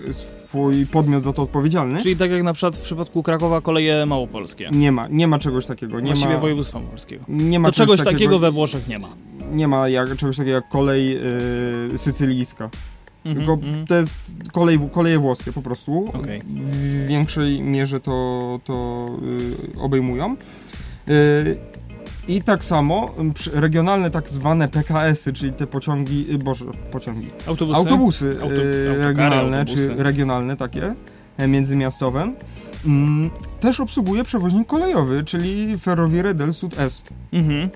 swój podmiot za to odpowiedzialny.
Czyli tak jak na przykład w przypadku Krakowa koleje małopolskie.
Nie ma, nie ma czegoś takiego. Nie
Właściwie
ma,
województwa małopolskiego.
nie ma
To czegoś takiego we Włoszech nie ma.
Nie ma jak, czegoś takiego jak kolej y, sycylijska.
Mhm,
Tylko
mhm.
to jest kolej, koleje włoskie po prostu.
Okej.
W większej mierze to, to y, obejmują. Y, I tak samo regionalne tak zwane PKS-y, czyli te pociągi, y, boże, pociągi,
Autobusy?
autobusy
Auto-
y, regionalne,
autobusy.
czy regionalne takie, e, międzymiastowe, mm, też obsługuje przewoźnik kolejowy, czyli Ferroviere del Sud-Est.
Mhm.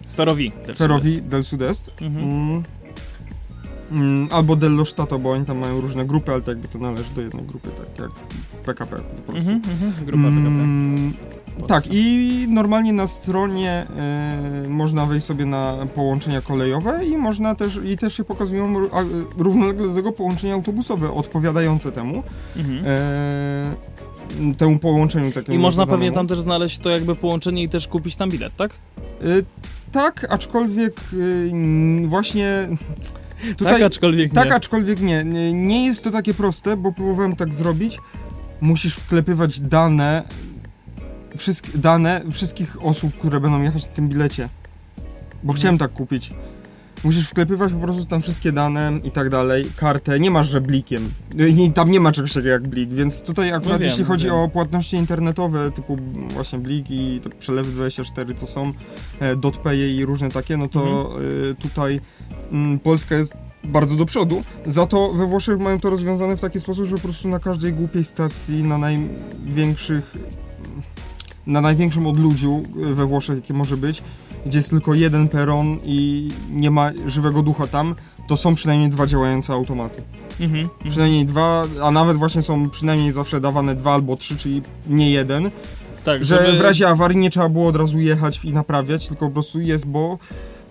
Ferrovi
jest.
del Sud-Est.
Mhm.
Mm. Mm, albo dello Stato, bo oni tam mają różne grupy, ale to jakby to należy do jednej grupy, tak jak PKP po prostu.
Mhm, mhm. Grupa PKP.
Mm, tak, i normalnie na stronie e, można wejść sobie na połączenia kolejowe i można też, i też się pokazują a, równolegle do tego połączenia autobusowe odpowiadające temu,
Mhm.
e, temu połączeniu takiemu
I można
zadanemu.
pewnie tam też znaleźć to jakby połączenie i też kupić tam bilet, tak?
Y, tak, aczkolwiek y, właśnie tutaj...
tak, aczkolwiek
tak,
nie.
aczkolwiek nie. nie. Nie jest to takie proste, bo próbowałem tak zrobić. Musisz wklepywać dane, wszystkie, dane wszystkich osób, które będą jechać na tym bilecie. Bo chciałem tak kupić. Musisz wklepywać po prostu tam wszystkie dane i tak dalej, kartę, nie masz, że blikiem. Nie, tam nie ma czegoś takiego jak blik, więc tutaj akurat
wiem,
jeśli chodzi
wiem.
o płatności internetowe typu właśnie blik i te przelewy 24, co są, e, dotpaye i różne takie, no to y, tutaj mm, Polska jest bardzo do przodu. Za to we Włoszech mają to rozwiązane w taki sposób, że po prostu na każdej głupiej stacji, na największych, na największym odludziu we Włoszech, jakie może być, gdzie jest tylko jeden peron i nie ma żywego ducha tam, to są przynajmniej dwa działające automaty.
Mhm. mhm.
Przynajmniej dwa, a nawet właśnie są przynajmniej zawsze dawane dwa albo trzy, czyli nie jeden,
Tak,
że
żeby-
w razie awarii nie trzeba było od razu jechać i naprawiać, tylko po prostu jest, bo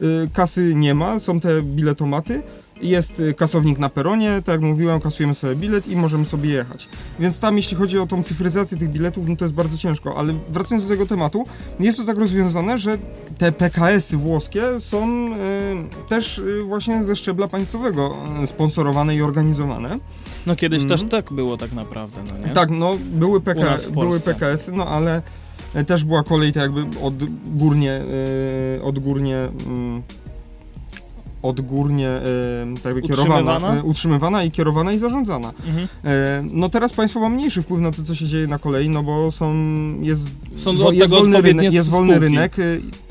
y, kasy nie ma, są te biletomaty, jest y, kasownik na peronie, tak jak mówiłem, kasujemy sobie bilet i możemy sobie jechać. Więc tam jeśli chodzi o tą cyfryzację tych biletów, no to jest bardzo ciężko, ale wracając do tego tematu, jest to tak rozwiązane, że te PKS-y włoskie są y, też y, właśnie ze szczebla państwowego y, sponsorowane i organizowane.
No kiedyś
Mhm.
też tak było tak naprawdę, no nie?
Tak, no były, PK, były. PKS-y, no ale e, też była kolej tak jakby odgórnie, e, odgórnie, mm, odgórnie e, tak jakby kierowana,
Utrzymywana?
e, utrzymywana i kierowana i zarządzana.
Mhm.
E, No teraz państwo ma mniejszy wpływ na to, co się dzieje na kolei, no bo są, jest,
Są
jest, wolny, rynek, jest wolny rynek.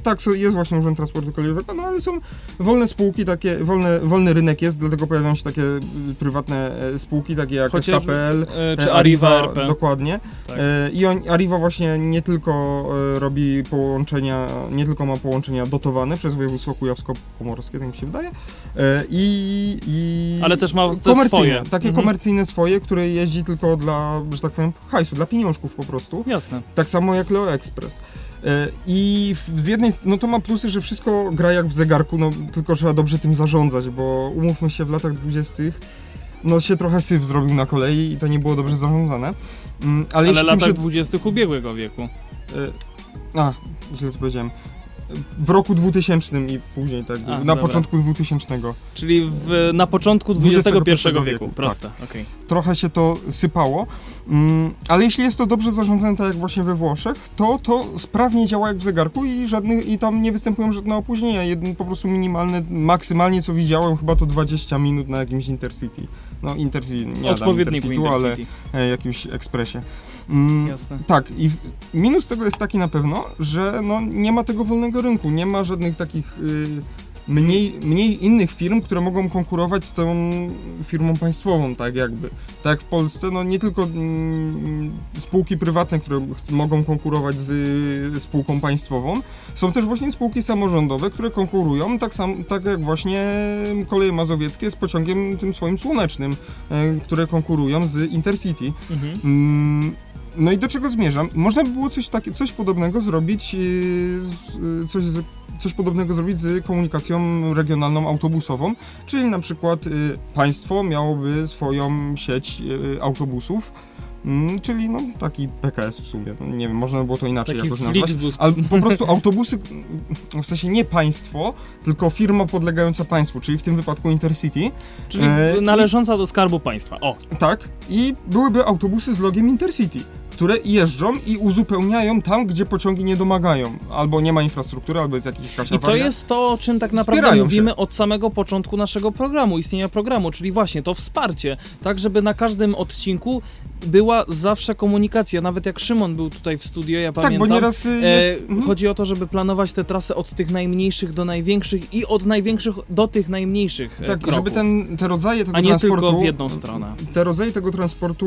Tak, jest właśnie Urząd Transportu Kolejowego, no ale są wolne spółki, takie, wolne, wolny rynek jest, dlatego pojawiają się takie y, prywatne e, spółki, takie jak
Chociażby-
SKPL,
E, czy
E,
Arriva RP.
Dokładnie.
Tak.
I on, Arriva właśnie nie tylko robi połączenia, nie tylko ma połączenia dotowane przez województwo kujawsko-pomorskie, tak mi się wydaje, i, i
Ale też ma te swoje.
takie
Mhm.
komercyjne swoje, które jeździ tylko dla, że tak powiem, hajsu, dla pieniążków po prostu.
Jasne.
Tak samo jak Leo Express. E, I z jednej strony, no to ma plusy, że wszystko gra jak w zegarku, no tylko trzeba dobrze tym zarządzać, bo umówmy się, w latach dwudziestych no się trochę syf zrobił na kolei i to nie było dobrze zarządzane. Mm, Ale,
Ale latach
się...
dwudziestych ubiegłego wieku.
E, A, źle to powiedziałem. W roku 2000 i później, tak,
A,
na
dobra.
początku 2000.
Czyli w, na początku XXI wieku.
wieku,
Proste, okej.
trochę się to sypało, mm, ale jeśli jest to dobrze zarządzane, tak jak właśnie we Włoszech, to to sprawnie działa jak w zegarku i, żadnych, i tam nie występują żadne opóźnienia, jeden po prostu minimalne, maksymalnie co widziałem, chyba to 20 minut na jakimś Intercity. No Intercity, nie
Odpowiedniku
Intercity'u, ale
Intercity.
e, jakimś ekspresie. Mm,
Jasne.
tak, i w, minus tego jest taki na pewno, że no, nie ma tego wolnego rynku, nie ma żadnych takich y, mniej, mniej innych firm, które mogą konkurować z tą firmą państwową, tak jakby. Tak jak w Polsce, no nie tylko mm, spółki prywatne, które mogą konkurować z y, spółką państwową, są też właśnie spółki samorządowe, które konkurują, tak, sam, tak jak właśnie koleje mazowieckie z pociągiem tym swoim słonecznym, y, które konkurują z Intercity.
Mhm.
Mm, No i do czego zmierzam? Można by było coś, takie, coś podobnego zrobić, yy, z, yy, coś, coś podobnego zrobić z komunikacją regionalną autobusową, czyli na przykład yy, państwo miałoby swoją sieć autobusów, mm, czyli no taki PKS w sumie, no, nie wiem, można by było to inaczej
Taki
jakoś nazwać. Ale po prostu autobusy, w sensie nie państwo, tylko firma podlegająca państwu, czyli w tym wypadku Intercity,
Czyli
e, i-
należąca do Skarbu Państwa. O,
tak, i byłyby autobusy z logiem Intercity, które jeżdżą i uzupełniają tam, gdzie pociągi nie domagają. Albo nie ma infrastruktury, albo jest jakiś jakaś
I to jest to, o czym tak naprawdę
Wspierają
mówimy od samego początku naszego programu, istnienia programu, czyli właśnie to wsparcie, tak żeby na każdym odcinku była zawsze komunikacja. Nawet jak Szymon był tutaj w studio, ja
Tak,
pamiętam.
bo nieraz y,
E,
jest... mhm.
chodzi o to, żeby planować te trasy od tych najmniejszych do największych i od największych do tych najmniejszych e,
Tak,
kroków.
żeby ten, te rodzaje tego
A nie
transportu...
tylko w jedną stronę.
Te rodzaje tego transportu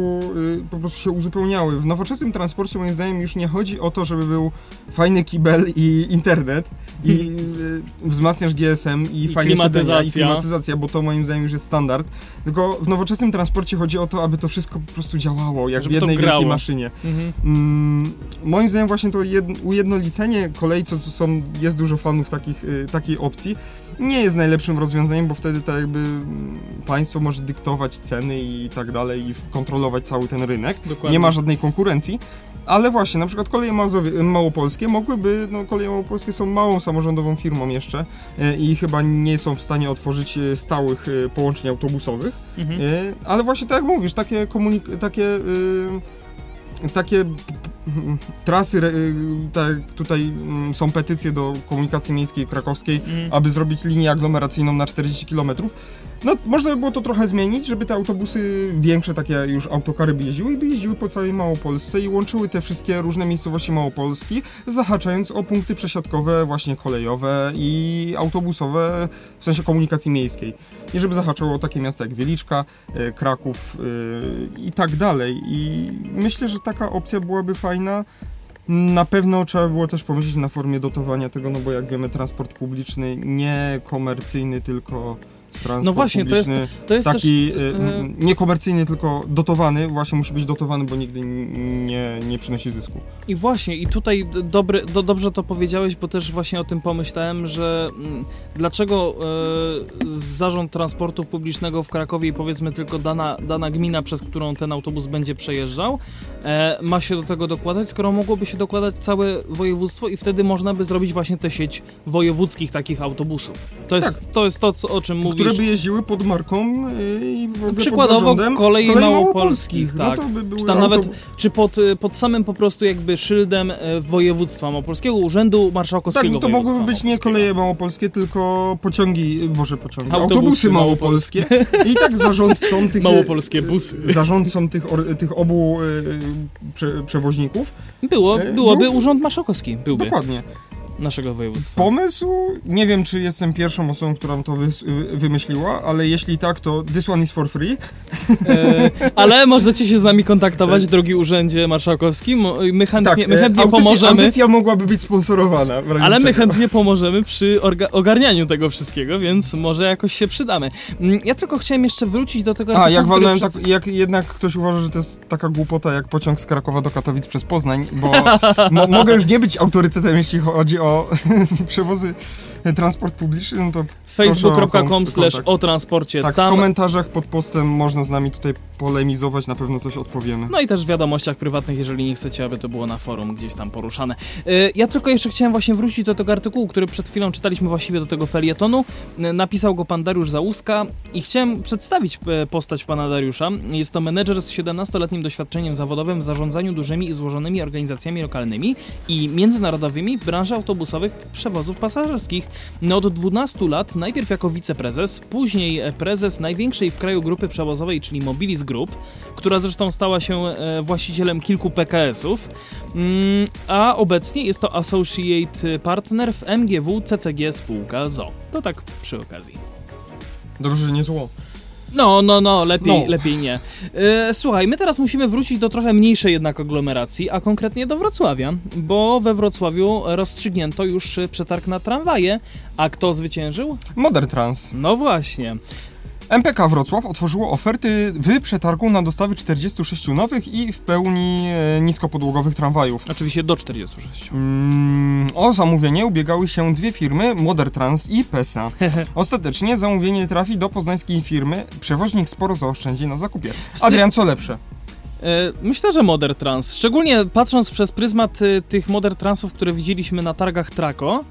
y, po prostu się uzupełniały. W nowoczesnym transporcie moim zdaniem już nie chodzi o to, żeby był fajny kibel i internet i wzmacniasz GSM i,
I
fajnie
klimatyzacja.
siedzenia, i klimatyzacja, bo to moim zdaniem już jest standard. Tylko w nowoczesnym transporcie chodzi o to, aby to wszystko po prostu działało, jak
Żeby
w jednej wielkiej maszynie.
Mhm.
Mm, moim zdaniem właśnie to jed, ujednolicenie kolei, co tu są, jest dużo fanów takich, y, takiej opcji, nie jest najlepszym rozwiązaniem, bo wtedy tak jakby mm, państwo może dyktować ceny i tak dalej i kontrolować cały ten rynek.
Dokładnie.
Nie ma żadnej konkurencji. Ale właśnie, na przykład koleje Mazowie, małopolskie mogłyby, no koleje małopolskie są małą samorządową firmą jeszcze e, i chyba nie są w stanie otworzyć e, stałych e, połączeń autobusowych.
Mhm.
Ale właśnie tak jak mówisz, takie komunik- takie, y, takie trasy, y, tutaj mm, są petycje do komunikacji miejskiej krakowskiej,
Mhm.
aby zrobić linię aglomeracyjną na 40 km. No, można by było to trochę zmienić, żeby te autobusy większe, takie już autokary by jeździły i by jeździły po całej Małopolsce i łączyły te wszystkie różne miejscowości Małopolski, zahaczając o punkty przesiadkowe właśnie kolejowe i autobusowe, w sensie komunikacji miejskiej. I żeby zahaczało o takie miasta jak Wieliczka, e, Kraków e, i tak dalej. I myślę, że taka opcja byłaby fajna. Na pewno trzeba było też pomyśleć na formie dotowania tego, no bo jak wiemy, transport publiczny nie komercyjny, tylko transport
No właśnie, to jest, to jest też...
taki
e,
e, niekomercyjny, tylko dotowany, właśnie musi być dotowany, bo nigdy nie, nie przynosi zysku.
I właśnie, i tutaj dobry, do, dobrze to powiedziałeś, bo też właśnie o tym pomyślałem, że mm, dlaczego e, zarząd transportu publicznego w Krakowie i powiedzmy tylko dana, dana gmina, przez którą ten autobus będzie przejeżdżał, e, ma się do tego dokładać, skoro mogłoby się dokładać całe województwo i wtedy można by zrobić właśnie tę sieć wojewódzkich takich autobusów. To jest, to, jest to, co, o czym mówisz.
Które by jeździły pod marką y, i w ogóle
Przykładowo
pod
kolei
kolei
małopolskich, tak.
No to by były
Czy tam
auto-
nawet, czy pod, y, pod samym po prostu jakby szyldem e, województwa małopolskiego, Urzędu
Tak,
Marszałkowskiego
bo to
Województwa
mogłyby być nie koleje małopolskie, tylko pociągi, może pociągi,
Autobusy
autobusy, małopolskie. I tak zarządcą tych...
Małopolskie busy.
Zarządcą tych, or, tych obu y, y, prze, przewoźników.
Było, byłoby
był-
Urząd Marszałkowski, byłby
Dokładnie.
Naszego województwa.
Pomysł, nie wiem czy jestem pierwszą osobą, która to wys, y, wymyśliła, ale jeśli tak, to this one is for free.
E, ale możecie się z nami kontaktować, drogi Urzędzie Marszałkowski. Mo- My chętnie, my
e,
chętnie
audycja-
pomożemy.
Audycja mogłaby być sponsorowana.
Ale my
czego.
chętnie pomożemy przy ogarnianiu tego wszystkiego, więc może jakoś się przydamy. Mm, Ja tylko chciałem jeszcze wrócić do tego
A,
artykułu,
jak walnąłem,
przed-
tak, jak jednak ktoś uważa, że to jest taka głupota jak pociąg z Krakowa do Katowic przez Poznań, bo mo mogę już nie być autorytetem, jeśli chodzi o przewozy, e, transport publiczny, no to
facebook.com slash o transporcie.
tak, w
Tam
komentarzach pod postem można z nami tutaj polemizować, na pewno coś odpowiemy.
No i też w wiadomościach prywatnych, jeżeli nie chcecie, aby to było na forum gdzieś tam poruszane. Y, Ja tylko jeszcze chciałem właśnie wrócić do tego artykułu, który przed chwilą czytaliśmy właściwie do tego felietonu. Y, Napisał go pan Dariusz Załuska i chciałem przedstawić e, postać pana Dariusza. Jest to menedżer z 17-letnim doświadczeniem zawodowym w zarządzaniu dużymi i złożonymi organizacjami lokalnymi i międzynarodowymi w branży autobusowych przewozów pasażerskich. No od 12 lat, najpierw jako wiceprezes, później prezes największej w kraju grupy przewozowej, czyli Mobilis Group, która zresztą stała się e, właścicielem kilku PKS-ów, mm, a obecnie jest to associate partner w MGW CCG spółka ZO. To tak przy okazji.
Dobrze, nie zło.
No, no, no, lepiej,
No.
lepiej nie. E, słuchaj, my teraz musimy wrócić do trochę mniejszej jednak aglomeracji, a konkretnie do Wrocławia, bo we Wrocławiu rozstrzygnięto już przetarg na tramwaje, a kto zwyciężył?
Modern Trans.
No właśnie.
MPK Wrocław otworzyło oferty w przetargu na dostawy 46 nowych i w pełni e, niskopodłogowych tramwajów.
Oczywiście do 46.
Mm, o zamówienie ubiegały się dwie firmy, Modertrans i PESA. Ostatecznie zamówienie trafi do poznańskiej firmy. Przewoźnik sporo zaoszczędzi na zakupie. Adrian, co lepsze?
E, Myślę, że Modern Trans. Szczególnie patrząc przez pryzmat e, tych Modern Transów, które widzieliśmy na targach Traco.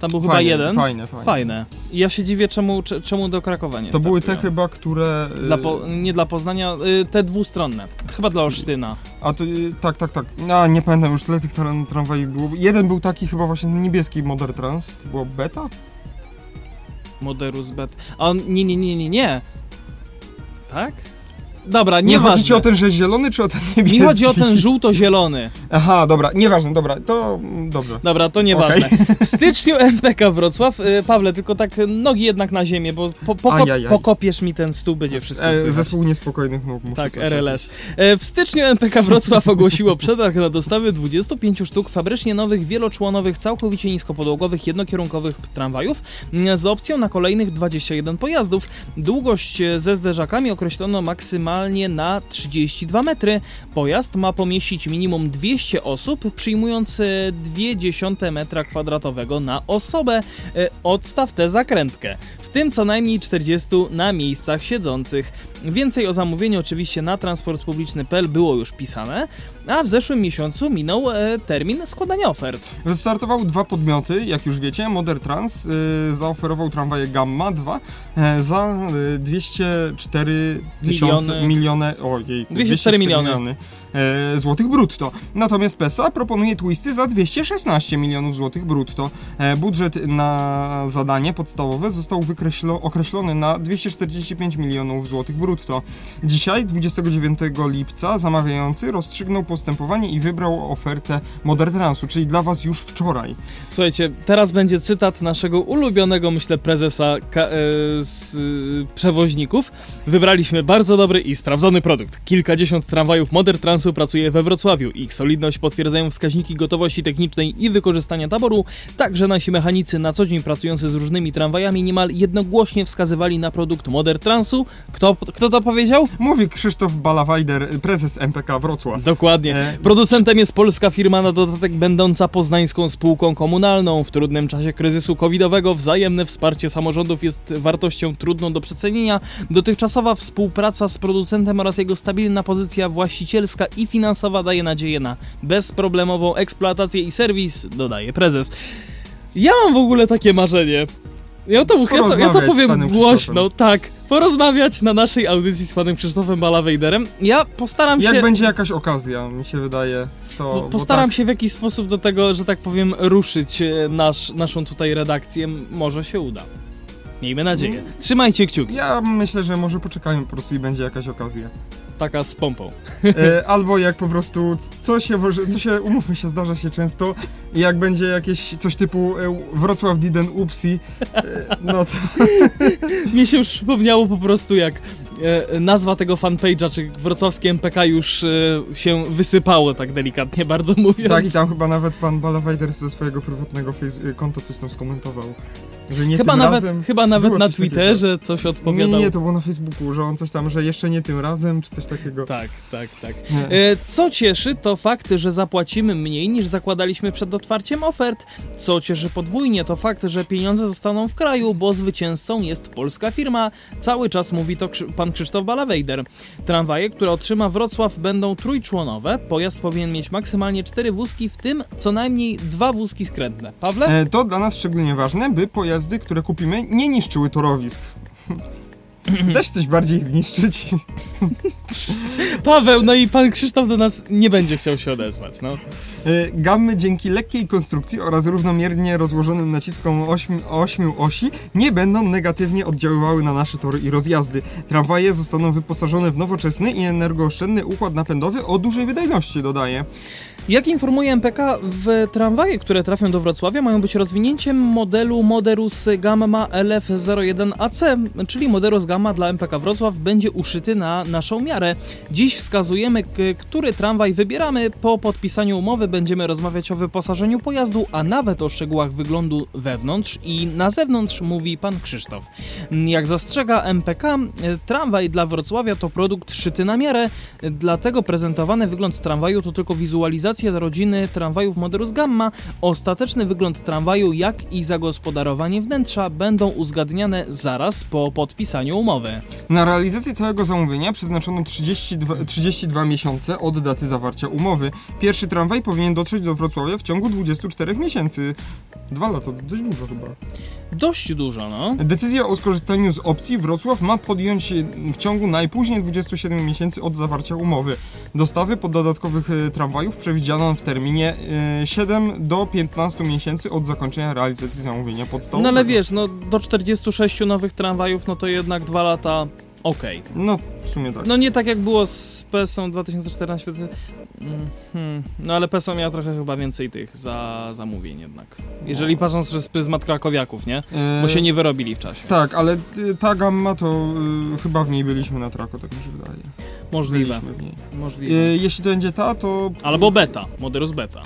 Tam był chyba
Fajne,
jeden.
Fajne, fajne.
Fajne. I ja się dziwię, czemu, cze- czemu do Krakowa nie
To były te
startują.
chyba, które... y,
Dla po, nie dla Poznania, y, te dwustronne. Chyba dla Olsztyna.
A to, y, tak, tak, tak. A, nie pamiętam już tyle tych tram, tramwajów było. Jeden był taki chyba właśnie niebieski Modertrans. To było beta?
Moderus Bet. A on, nie, nie, nie, nie, nie. Tak? Dobra,
Nie
nieważne.
chodzi ci o ten, że zielony, czy o ten niebieski?
Mi chodzi o ten żółto-zielony.
Aha, dobra, nieważne, dobra, to mm, dobrze.
Dobra, to nieważne. W styczniu MPK Wrocław, y, Pawle, tylko tak nogi jednak na ziemię, bo po,
Ajajaj.
pokopiesz mi ten stół, będzie wszystko
E, zespół niespokojnych nóg.
Tak,
coś
RLS. E, W styczniu MPK Wrocław ogłosiło przetarg na dostawy 25 sztuk fabrycznie nowych, wieloczłonowych, całkowicie niskopodłogowych, jednokierunkowych tramwajów m, z opcją na kolejnych 21 pojazdów. Długość e, ze zderzakami określono maksymalnie na 32 metry. Pojazd ma pomieścić minimum 200 osób, przyjmując e, 0,2 metra kwadratowego na osobę. E, Odstaw tę zakrętkę, tym co najmniej 40 na miejscach siedzących. Więcej o zamówieniu oczywiście na transportpubliczny.pl było już pisane, a w zeszłym miesiącu minął e, termin składania ofert.
Wystartowały dwa podmioty, jak już wiecie. Modern Trans y, zaoferował tramwaje Gamma 2 e, za y, 204 tysiące,
Miliony.
miliony, ojej,
204 miliony.
E, złotych brutto. Natomiast PESA proponuje twisty za 216 milionów złotych brutto. E, budżet na zadanie podstawowe został wykreślo, określony na 245 milionów złotych brutto. Dzisiaj, 29 lipca, zamawiający rozstrzygnął postępowanie i wybrał ofertę Modern Transu, czyli dla Was już wczoraj.
Słuchajcie, teraz będzie cytat naszego ulubionego, myślę, prezesa e, z przewoźników. Wybraliśmy bardzo dobry i sprawdzony produkt. Kilkadziesiąt tramwajów Modern Transu pracuje we Wrocławiu. Ich solidność potwierdzają wskaźniki gotowości technicznej i wykorzystania taboru. Także nasi mechanicy na co dzień pracujący z różnymi tramwajami niemal jednogłośnie wskazywali na produkt Modern Transu. Kto, kto to powiedział?
Mówi Krzysztof Balawajder, prezes MPK Wrocław.
Dokładnie.
E,
Producentem jest polska firma na dodatek będąca poznańską spółką komunalną. W trudnym czasie kryzysu covidowego wzajemne wsparcie samorządów jest wartością trudną do przecenienia. Dotychczasowa współpraca z producentem oraz jego stabilna pozycja właścicielska i finansowa daje nadzieję na bezproblemową eksploatację i serwis, dodaje prezes. Ja mam w ogóle takie marzenie. Ja to, ja to, ja to powiem głośno, tak. Porozmawiać na naszej audycji z panem Krzysztofem Balawejderem. Ja postaram
Jak
się...
będzie jakaś okazja, mi się wydaje, to...
Postaram
tak,
się w jakiś sposób do tego, że tak powiem, ruszyć e, nasz, naszą tutaj redakcję. Może się uda. Miejmy nadzieję. Trzymajcie kciuki.
Ja myślę, że może poczekajmy po prostu i będzie jakaś okazja.
Taka z pompą.
E, albo jak po prostu, co się może, co się, umówmy się, zdarza się często, i jak będzie jakieś coś typu e, Wrocław Diden Upsi, e, no to...
Mnie się już przypomniało po prostu jak e, nazwa tego fanpage'a, czy wrocławskie MPK już e, się wysypało, tak delikatnie bardzo mówiąc.
Tak, i tam chyba nawet pan Balawajder ze swojego prywatnego face- konta coś tam skomentował. Że nie
chyba,
tym
nawet,
razem.
chyba nawet
Było
na
coś takiego.
Twitterze coś
Nie,
odpowiadał.
nie, nie, to było na Facebooku, że on coś tam, że jeszcze nie tym razem, czy coś takiego.
Tak, tak, tak. E, Co cieszy, to fakt, że zapłacimy mniej niż zakładaliśmy przed otwarciem ofert. Co cieszy podwójnie, to fakt, że pieniądze zostaną w kraju, bo zwycięzcą jest polska firma. Cały czas mówi to Krzy- pan Krzysztof Balawejder. Tramwaje, które otrzyma Wrocław, będą trójczłonowe. Pojazd powinien mieć maksymalnie cztery wózki, w tym co najmniej dwa wózki skrętne. Pawle?
E, To dla nas szczególnie ważne, by pojazdy, które kupimy, nie niszczyły torowisk. Też coś bardziej zniszczyć.
Paweł, no i pan Krzysztof do nas nie będzie chciał się odezwać, no.
E, Gamy dzięki lekkiej konstrukcji oraz równomiernie rozłożonym naciskom ośmi, ośmiu osi nie będą negatywnie oddziaływały na nasze tory i rozjazdy. Tramwaje zostaną wyposażone w nowoczesny i energooszczędny układ napędowy o dużej wydajności, dodaje.
Jak informuje MPK, w tramwaje, które trafią do Wrocławia, mają być rozwinięciem modelu Moderus Gamma LF01AC, czyli Moderus Gamma dla MPK Wrocław będzie uszyty na naszą miarę. Dziś wskazujemy, który tramwaj wybieramy. Po podpisaniu umowy będziemy rozmawiać o wyposażeniu pojazdu, a nawet o szczegółach wyglądu wewnątrz i na zewnątrz, mówi pan Krzysztof. Jak zastrzega MPK, tramwaj dla Wrocławia to produkt szyty na miarę, dlatego prezentowany wygląd tramwaju to tylko wizualizacja rodziny tramwajów Moderus Gamma. Ostateczny wygląd tramwaju, jak i zagospodarowanie wnętrza będą uzgadniane zaraz po podpisaniu umowy.
Na realizację całego zamówienia przeznaczono 32, 32 miesiące od daty zawarcia umowy. Pierwszy tramwaj powinien dotrzeć do Wrocławia w ciągu 24 miesięcy. Dwa lata, to dość dużo chyba.
Dość dużo, no.
Decyzję o skorzystaniu z opcji Wrocław ma podjąć e, w ciągu najpóźniej 27 miesięcy od zawarcia umowy. Dostawy poddodatkowych e, tramwajów przewidziano w terminie e, 7 do 15 miesięcy od zakończenia realizacji zamówienia
No
podstawowego.
ale wiesz, no do 46 nowych tramwajów, no to jednak dwa lata okej.
No, w sumie tak.
No nie tak jak było z PESą 2014. Mm, hmm. No ale PESA miała trochę chyba więcej tych za zamówień jednak. Jeżeli patrząc przez pryzmat krakowiaków, nie? Bo
E,
się nie wyrobili w czasie.
Tak, ale y, ta gamma to y, chyba w niej byliśmy na trako, tak mi się wydaje.
Możliwe. Możliwe.
Y, jeśli to będzie ta, to...
Albo beta, Moderus beta.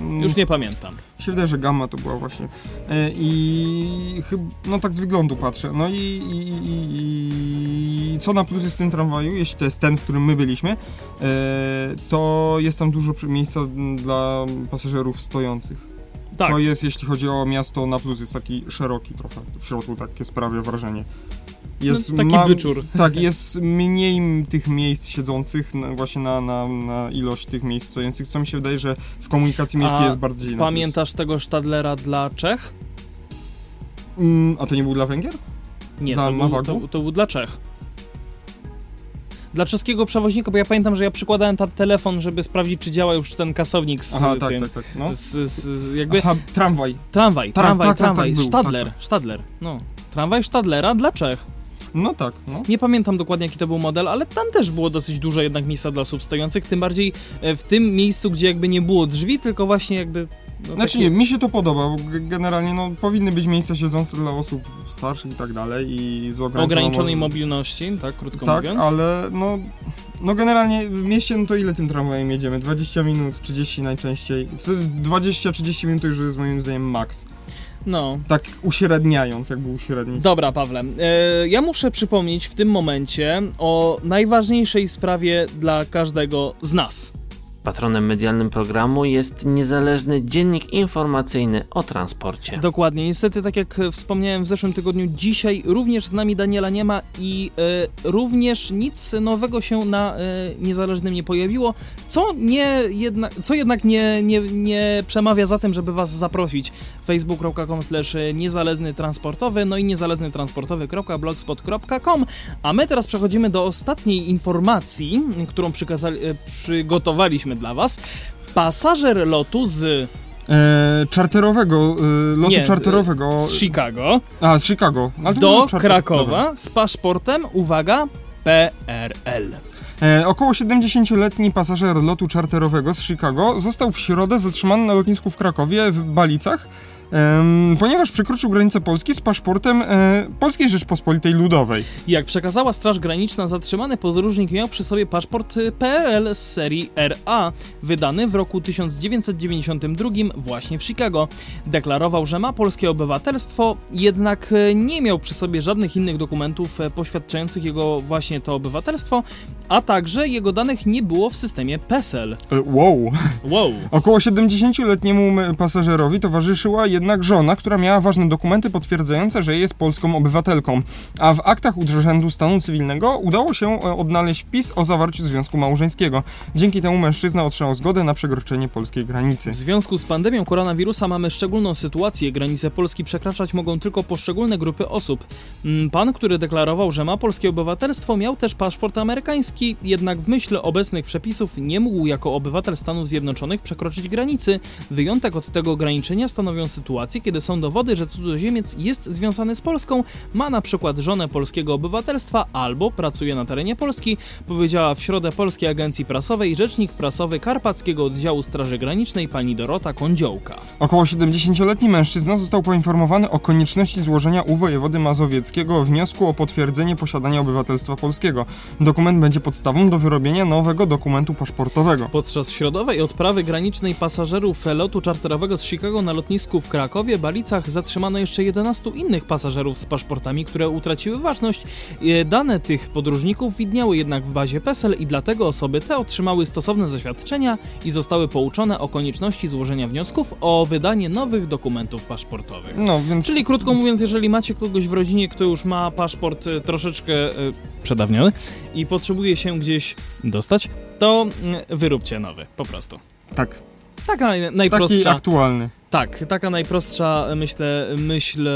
Mm,
Już nie pamiętam.
się wydaje, że gamma to była właśnie. E, I no tak z wyglądu patrzę. No i, i, i, i co na plus jest w tym tramwaju, jeśli to jest ten, w którym my byliśmy, e, to jest tam dużo miejsca dla pasażerów stojących.
Tak.
Co jest, jeśli chodzi o miasto na plus, jest taki szeroki trochę. W środku takie sprawia wrażenie. Jest
no, taki
ma-
byczur.
Tak, jest mniej tych miejsc siedzących na, właśnie na, na, na ilość tych miejsc stojących, co mi się wydaje, że w komunikacji miejskiej
A
jest bardziej.
Pamiętasz tego Stadlera dla Czech?
Mm, a to nie był dla Węgier?
Nie,
Dla
to był, to, to był dla Czech. Dla czeskiego przewoźnika, bo ja pamiętam, że ja przykładałem tam telefon, żeby sprawdzić, czy działa już ten kasownik z
Aha, tak,
tym.
tak, tak. No.
Z, z, jakby
Aha, tramwaj.
tramwaj,
Tak,
tramwaj,
tak, tak,
tramwaj, Stadler, Stadler, no. Tramwaj Stadlera dla Czech.
No tak, no.
Nie pamiętam dokładnie jaki to był model, ale tam też było dosyć dużo jednak miejsca dla osób stojących, tym bardziej e, w tym miejscu, gdzie jakby nie było drzwi, tylko właśnie jakby... No,
Znaczy
takie-
nie, mi się to podoba, bo generalnie no, powinny być miejsca siedzące dla osób starszych i tak dalej i z ograniczoną
ograniczonej mobilności, tak krótko
Tak,
mówiąc.
ale no, no generalnie w mieście no to ile tym tramwajem jedziemy? 20 minut, 30 najczęściej. To jest 20-30 minut to już jest moim zdaniem maks.
No.
Tak uśredniając, jakby uśrednić.
Dobra, Pawle. E, ja muszę przypomnieć w tym momencie o najważniejszej sprawie dla każdego z nas.
Patronem medialnym programu jest niezależny dziennik informacyjny o transporcie.
Dokładnie. Niestety, tak jak wspomniałem w zeszłym tygodniu, dzisiaj również z nami Daniela nie ma i e, również nic nowego się na e, niezależnym nie pojawiło, co, nie jednak, co jednak nie, nie, nie przemawia za tym, żeby was zaprosić. facebook.com slash niezależny transportowy, no i niezależny transportowy.blogspot.com. A my teraz przechodzimy do ostatniej informacji, którą przykazali, e, przygotowaliśmy dla was. Pasażer lotu z,
E, czarterowego, e, lotu
Nie,
czarterowego.
z Chicago
A, z Chicago. To
do
czarter- Dobra.
Krakowa z paszportem, uwaga, PRL.
E, około 70-letni pasażer lotu czarterowego z Chicago został w środę zatrzymany na lotnisku w Krakowie w Balicach, ponieważ przekroczył granicę Polski z paszportem e, Polskiej Rzeczpospolitej Ludowej.
Jak przekazała Straż Graniczna, zatrzymany podróżnik miał przy sobie paszport PRL z serii RA, wydany w roku 1992 właśnie w Chicago. Deklarował, że ma polskie obywatelstwo, jednak y, nie miał przy sobie żadnych innych dokumentów y, poświadczających jego właśnie to obywatelstwo, a także jego danych nie było w systemie PESEL.
E, wow!
Wow.
Około 70-letniemu m- pasażerowi towarzyszyła jednak żona, która miała ważne dokumenty potwierdzające, że jest polską obywatelką, a w aktach Urzędu Stanu Cywilnego udało się e, odnaleźć wpis o zawarciu związku małżeńskiego. Dzięki temu mężczyzna otrzymał zgodę na przekroczenie polskiej granicy.
W związku z pandemią koronawirusa mamy szczególną sytuację. Granice Polski przekraczać mogą tylko poszczególne grupy osób. Mm, Pan, który deklarował, że ma polskie obywatelstwo, miał też paszport amerykański, jednak w myśl obecnych przepisów nie mógł jako obywatel Stanów Zjednoczonych przekroczyć granicy. Wyjątek od tego ograniczenia stanowią sytuacje, kiedy są dowody, że cudzoziemiec jest związany z Polską, ma na przykład żonę polskiego obywatelstwa albo pracuje na terenie Polski, powiedziała w środę Polskiej Agencji Prasowej rzecznik prasowy Karpackiego Oddziału Straży Granicznej pani Dorota Kądziołka.
Około 70-letni mężczyzna został poinformowany o konieczności złożenia u wojewody mazowieckiego wniosku o potwierdzenie posiadania obywatelstwa polskiego. Dokument będzie podstawą do wyrobienia nowego dokumentu paszportowego.
Podczas środowej odprawy granicznej pasażerów lotu czarterowego z Chicago na lotnisku w Krakowie, Balicach zatrzymano jeszcze 11 innych pasażerów z paszportami, które utraciły ważność. E, Dane tych podróżników widniały jednak w bazie PESEL i dlatego osoby te otrzymały stosowne zaświadczenia i zostały pouczone o konieczności złożenia wniosków o wydanie nowych dokumentów paszportowych.
No, więc
Czyli krótko mówiąc, jeżeli macie kogoś w rodzinie, kto już ma paszport e, troszeczkę e, przedawniony i potrzebuje się gdzieś dostać, to mm, wyróbcie nowy, po prostu.
tak,
Taka naj-
taki
najprostsza,
aktualny.
tak, taka najprostsza, myślę, myśl e,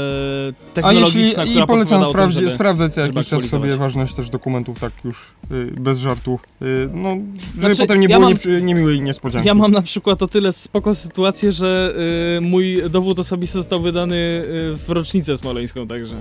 A
technologiczna,
jeśli,
która
i polecam sprawdzi,
tym, żeby...
sprawdzać
żeby
jakiś czas sobie ważność też dokumentów, tak już y, bez żartu. Y, no, żeby
Znaczy,
potem nie
ja
było
mam-
niemiłej niespodzianki.
Ja mam na przykład o tyle spoko sytuację, że y, mój dowód osobisty został wydany y, w rocznicę smoleńską, także...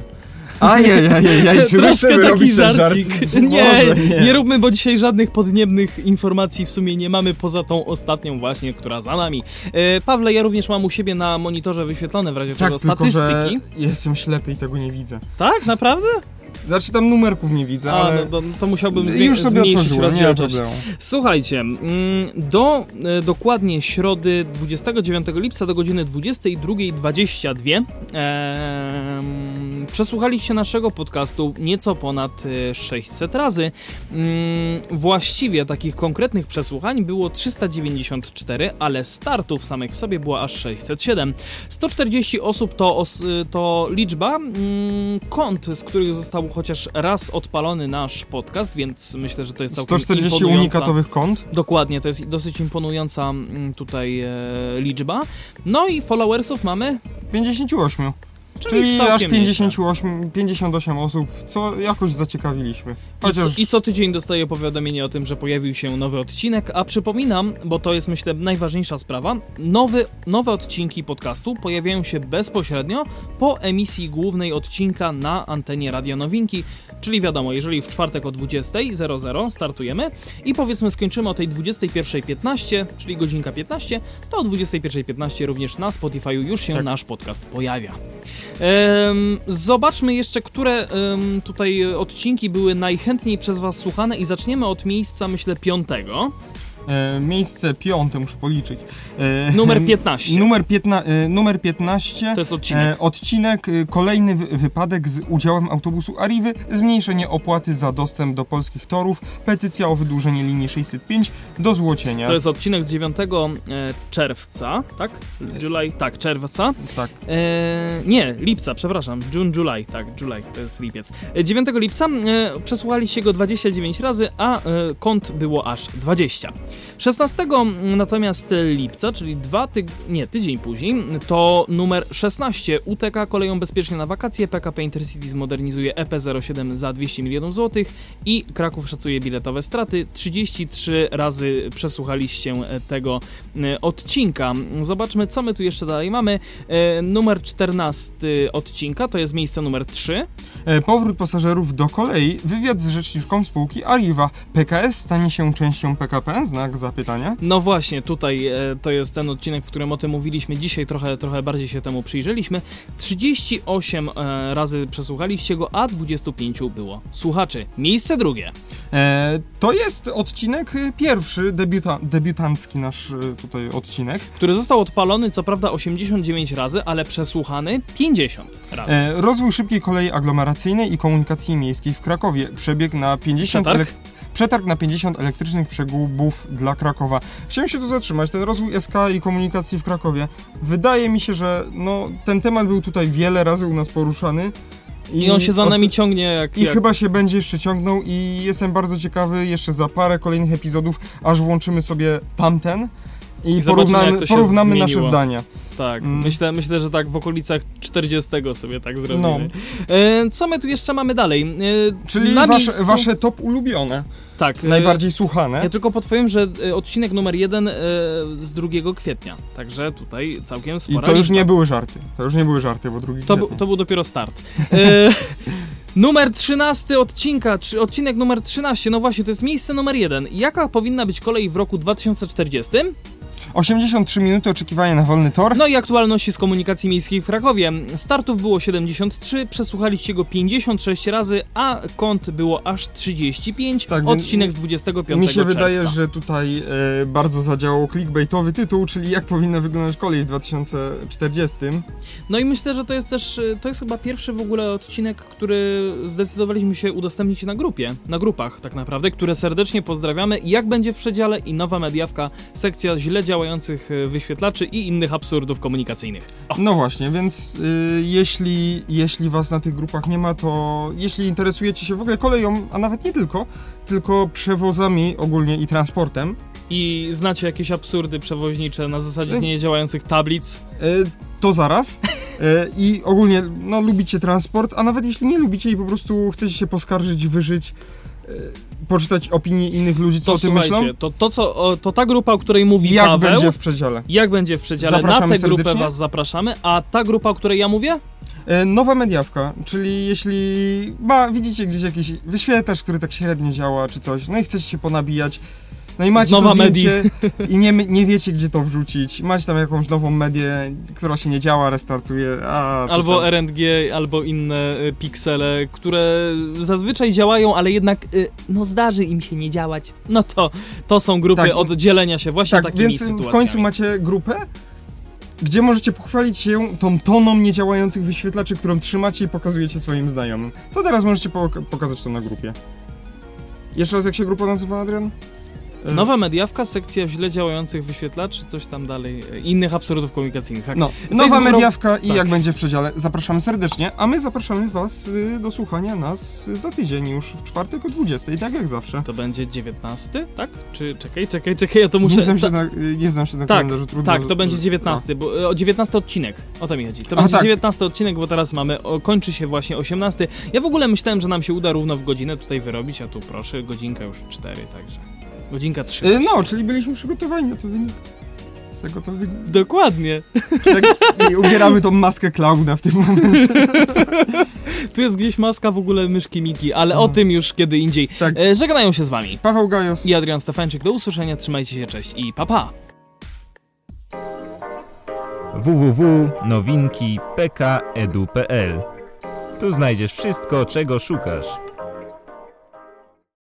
Ajajajaj, czy
Troszkę taki żarcik.
Żart?
Nie,
Boże,
nie róbmy, bo dzisiaj żadnych podniebnych informacji w sumie nie mamy poza tą ostatnią właśnie, która za nami. E, Pawle, ja również mam u siebie na monitorze wyświetlone w razie
Tak,
czego
tylko że
statystyki.
jestem ślepy i tego nie widzę.
Tak, naprawdę?
Znaczy tam numerków nie widzę,
A,
ale...
no, to, to musiałbym zwię-
Już sobie
zmniejszyć rozdzielczość. Słuchajcie, mm, do e, dokładnie środy 29 lipca do godziny 22.22 em, przesłuchaliście naszego podcastu nieco ponad e, 600 razy. Mm, właściwie takich konkretnych przesłuchań było 394, ale startów samych w sobie było aż 607. 140 osób to, os, to liczba mm, kont, z których został chociaż raz odpalony nasz podcast, więc myślę, że to jest całkiem
140
imponująca.
unikatowych kont.
Dokładnie, to jest dosyć imponująca mm, tutaj e, liczba. No i followersów mamy,
58.
czyli,
Czyli aż
nieźle.
58, 58 osób, co jakoś zaciekawiliśmy.
I
Chociaż
co, I co tydzień dostaję powiadomienie o tym, że pojawił się nowy odcinek, a przypominam, bo to jest myślę najważniejsza sprawa, nowy, nowe odcinki podcastu pojawiają się bezpośrednio po emisji głównej odcinka na antenie Radio Nowinki, czyli wiadomo, jeżeli w czwartek o 20.00 startujemy i powiedzmy skończymy o tej 21.15, czyli godzinka 15, to o 21.15 również na Spotify już się
Tak.
nasz podcast pojawia. Zobaczmy jeszcze, które tutaj odcinki były najchętniej przez Was słuchane i zaczniemy od miejsca, myślę, piątego.
E, miejsce piąte, muszę policzyć. E,
Numer 15.
Numer, piętna, e, numer 15.
To jest odcinek.
Odcinek, kolejny wy- wypadek z udziałem autobusu Arriwy, zmniejszenie opłaty za dostęp do polskich torów, petycja o wydłużenie linii 605 do Złocienia.
To jest odcinek z 9 e, czerwca, tak? July, tak, czerwca.
Tak.
Nie, lipca, przepraszam. June, July, tak, July, to jest lipiec. E, 9 lipca przesłuchaliście go 29 razy, a kont było aż 20. 16 natomiast lipca, czyli dwa tyg... nie, tydzień później, to numer 16 UTK koleją bezpiecznie na wakacje, PKP Intercity zmodernizuje E EP07 za 200 milionów złotych i Kraków szacuje biletowe straty. 33 razy przesłuchaliście tego e, odcinka. Zobaczmy, co my tu jeszcze dalej mamy. E, numer 14 odcinka to jest miejsce numer 3.
E, powrót pasażerów do kolei, wywiad z rzeczniczką spółki Arriva. PKS stanie się częścią PKP? Znak zapytania.
No właśnie, tutaj e, to jest ten odcinek, w którym o tym mówiliśmy. Dzisiaj trochę, trochę bardziej się temu przyjrzeliśmy. 38 e, razy przesłuchaliście go, a 25 było słuchaczy. Miejsce drugie.
E, to jest odcinek e, pierwszy, debiuta, debiutancki nasz e, tutaj odcinek.
który został odpalony co prawda 89 razy, ale przesłuchany 50 razy.
E, rozwój szybkiej kolei aglomeracyjnej i komunikacji miejskiej w Krakowie. Przebieg na 50
Przetarg?
Przetarg na 50 elektrycznych przegubów dla Krakowa. Chciałem się tu zatrzymać, ten rozwój SK i komunikacji w Krakowie. Wydaje mi się, że no, ten temat był tutaj wiele razy u nas poruszany.
I on się za
od-
nami ciągnie jak...
I
jak...
chyba się będzie jeszcze ciągnął i jestem bardzo ciekawy jeszcze za parę kolejnych epizodów, aż włączymy sobie tamten i,
I
porównamy, porównamy nasze zdania.
Tak,
Mm.
myślę, myślę, że tak w okolicach 40 sobie tak zrobimy.
No.
E, co my tu jeszcze mamy dalej? E,
Czyli wasze,
miejscu-
wasze top ulubione,
Tak. e,
najbardziej słuchane.
Ja tylko podpowiem, że e, odcinek numer jeden e, z 2 kwietnia, także tutaj całkiem
I
spora
to już
liczba.
nie były żarty. To już nie były żarty, bo drugi
To, to był dopiero start. Numer 13 odcinka, czy odcinek numer 13, no właśnie, to jest miejsce numer jeden. Jaka powinna być kolej w roku 2040?
83 minuty oczekiwania na wolny tor.
No i aktualności z komunikacji miejskiej w Krakowie. Startów było 73, przesłuchaliście go 56 razy, a kont było aż 35.
Tak,
odcinek z 25
Mi się
czerwca.
wydaje, że tutaj e, bardzo zadziałał clickbaitowy tytuł, czyli jak powinna wyglądać kolej w 2040.
No i myślę, że to jest też, y, to jest chyba pierwszy w ogóle odcinek, który zdecydowaliśmy się udostępnić na grupie, na grupach tak naprawdę, które serdecznie pozdrawiamy. Jak będzie w przedziale i nowa mediawka, sekcja źle działających y, wyświetlaczy i innych absurdów komunikacyjnych.
No właśnie, więc y, jeśli, jeśli was na tych grupach nie ma, to jeśli interesujecie się w ogóle koleją, a nawet nie tylko, tylko przewozami ogólnie i transportem,
I znacie jakieś absurdy przewoźnicze na zasadzie
Y.
niedziałających tablic?
y, to zaraz. I ogólnie, no, lubicie transport, a nawet jeśli nie lubicie i po prostu chcecie się poskarżyć, wyżyć, poczytać opinie innych ludzi, co
To
o tym myślą,
to, to, co, o, to ta grupa, o której mówi
jak
Paweł,
będzie w przedziale.
jak będzie w przedziale, na
Zapraszamy
tę grupę was zapraszamy, a ta grupa, o której ja mówię?
E, Nowa mediawka, czyli jeśli ma, widzicie gdzieś jakiś wyświetlacz, który tak średnio działa czy coś, no i chcecie się ponabijać, no i macie
Nowa
to zdjęcie i nie, nie wiecie gdzie to wrzucić, macie tam jakąś nową medię, która się nie działa, restartuje, a
Albo
tam.
RNG, albo inne y, piksele, które zazwyczaj działają, ale jednak y, no zdarzy im się nie działać. No to to są grupy
Tak,
od dzielenia się właśnie
Tak,
takimi
więc
sytuacjami.
w końcu macie grupę, gdzie możecie pochwalić się tą toną niedziałających wyświetlaczy, którą trzymacie i pokazujecie swoim znajomym. To teraz możecie poka- pokazać to na grupie. Jeszcze raz, jak się grupa nazywa, Adrian? E,
Nowa mediawka, sekcja źle działających wyświetlaczy, coś tam dalej, y, innych absurdów komunikacyjnych. Tak.
No, nowa
Facebook
mediawka i
tak.
jak będzie w przedziale. Zapraszamy serdecznie, a my zapraszamy was y, do słuchania nas za tydzień już w czwartek o 20, tak jak zawsze.
To będzie 19, tak? Czy czekaj, czekaj, czekaj, ja to muszę.
Nie znam się
ta-
na, nie znam się na
Tak,
kalendarzu, trudno.
Tak, to będzie
no.
19, bo e, o 19 odcinek. O to mi chodzi. To
A,
będzie
tak.
19 odcinek, bo teraz mamy, o, kończy się właśnie 18. Ja w ogóle myślałem, że nam się uda równo w godzinę tutaj wyrobić, a tu proszę, godzinka już 4, także. Godzinka 3.
Y, No, czyli byliśmy przygotowani na to wynik. Z tego to wynik.
Dokładnie.
Tak, I ubieramy tą maskę klauna w tym momencie.
Tu jest gdzieś maska w ogóle myszki Miki, ale o
No.
tym już kiedy indziej.
Tak.
E, żegnają się z wami.
Paweł Gajos.
I Adrian Stefańczyk. Do usłyszenia, trzymajcie się, cześć i papa. Pa.
www.nowinki.pk.edu.pl Tu znajdziesz wszystko, czego szukasz.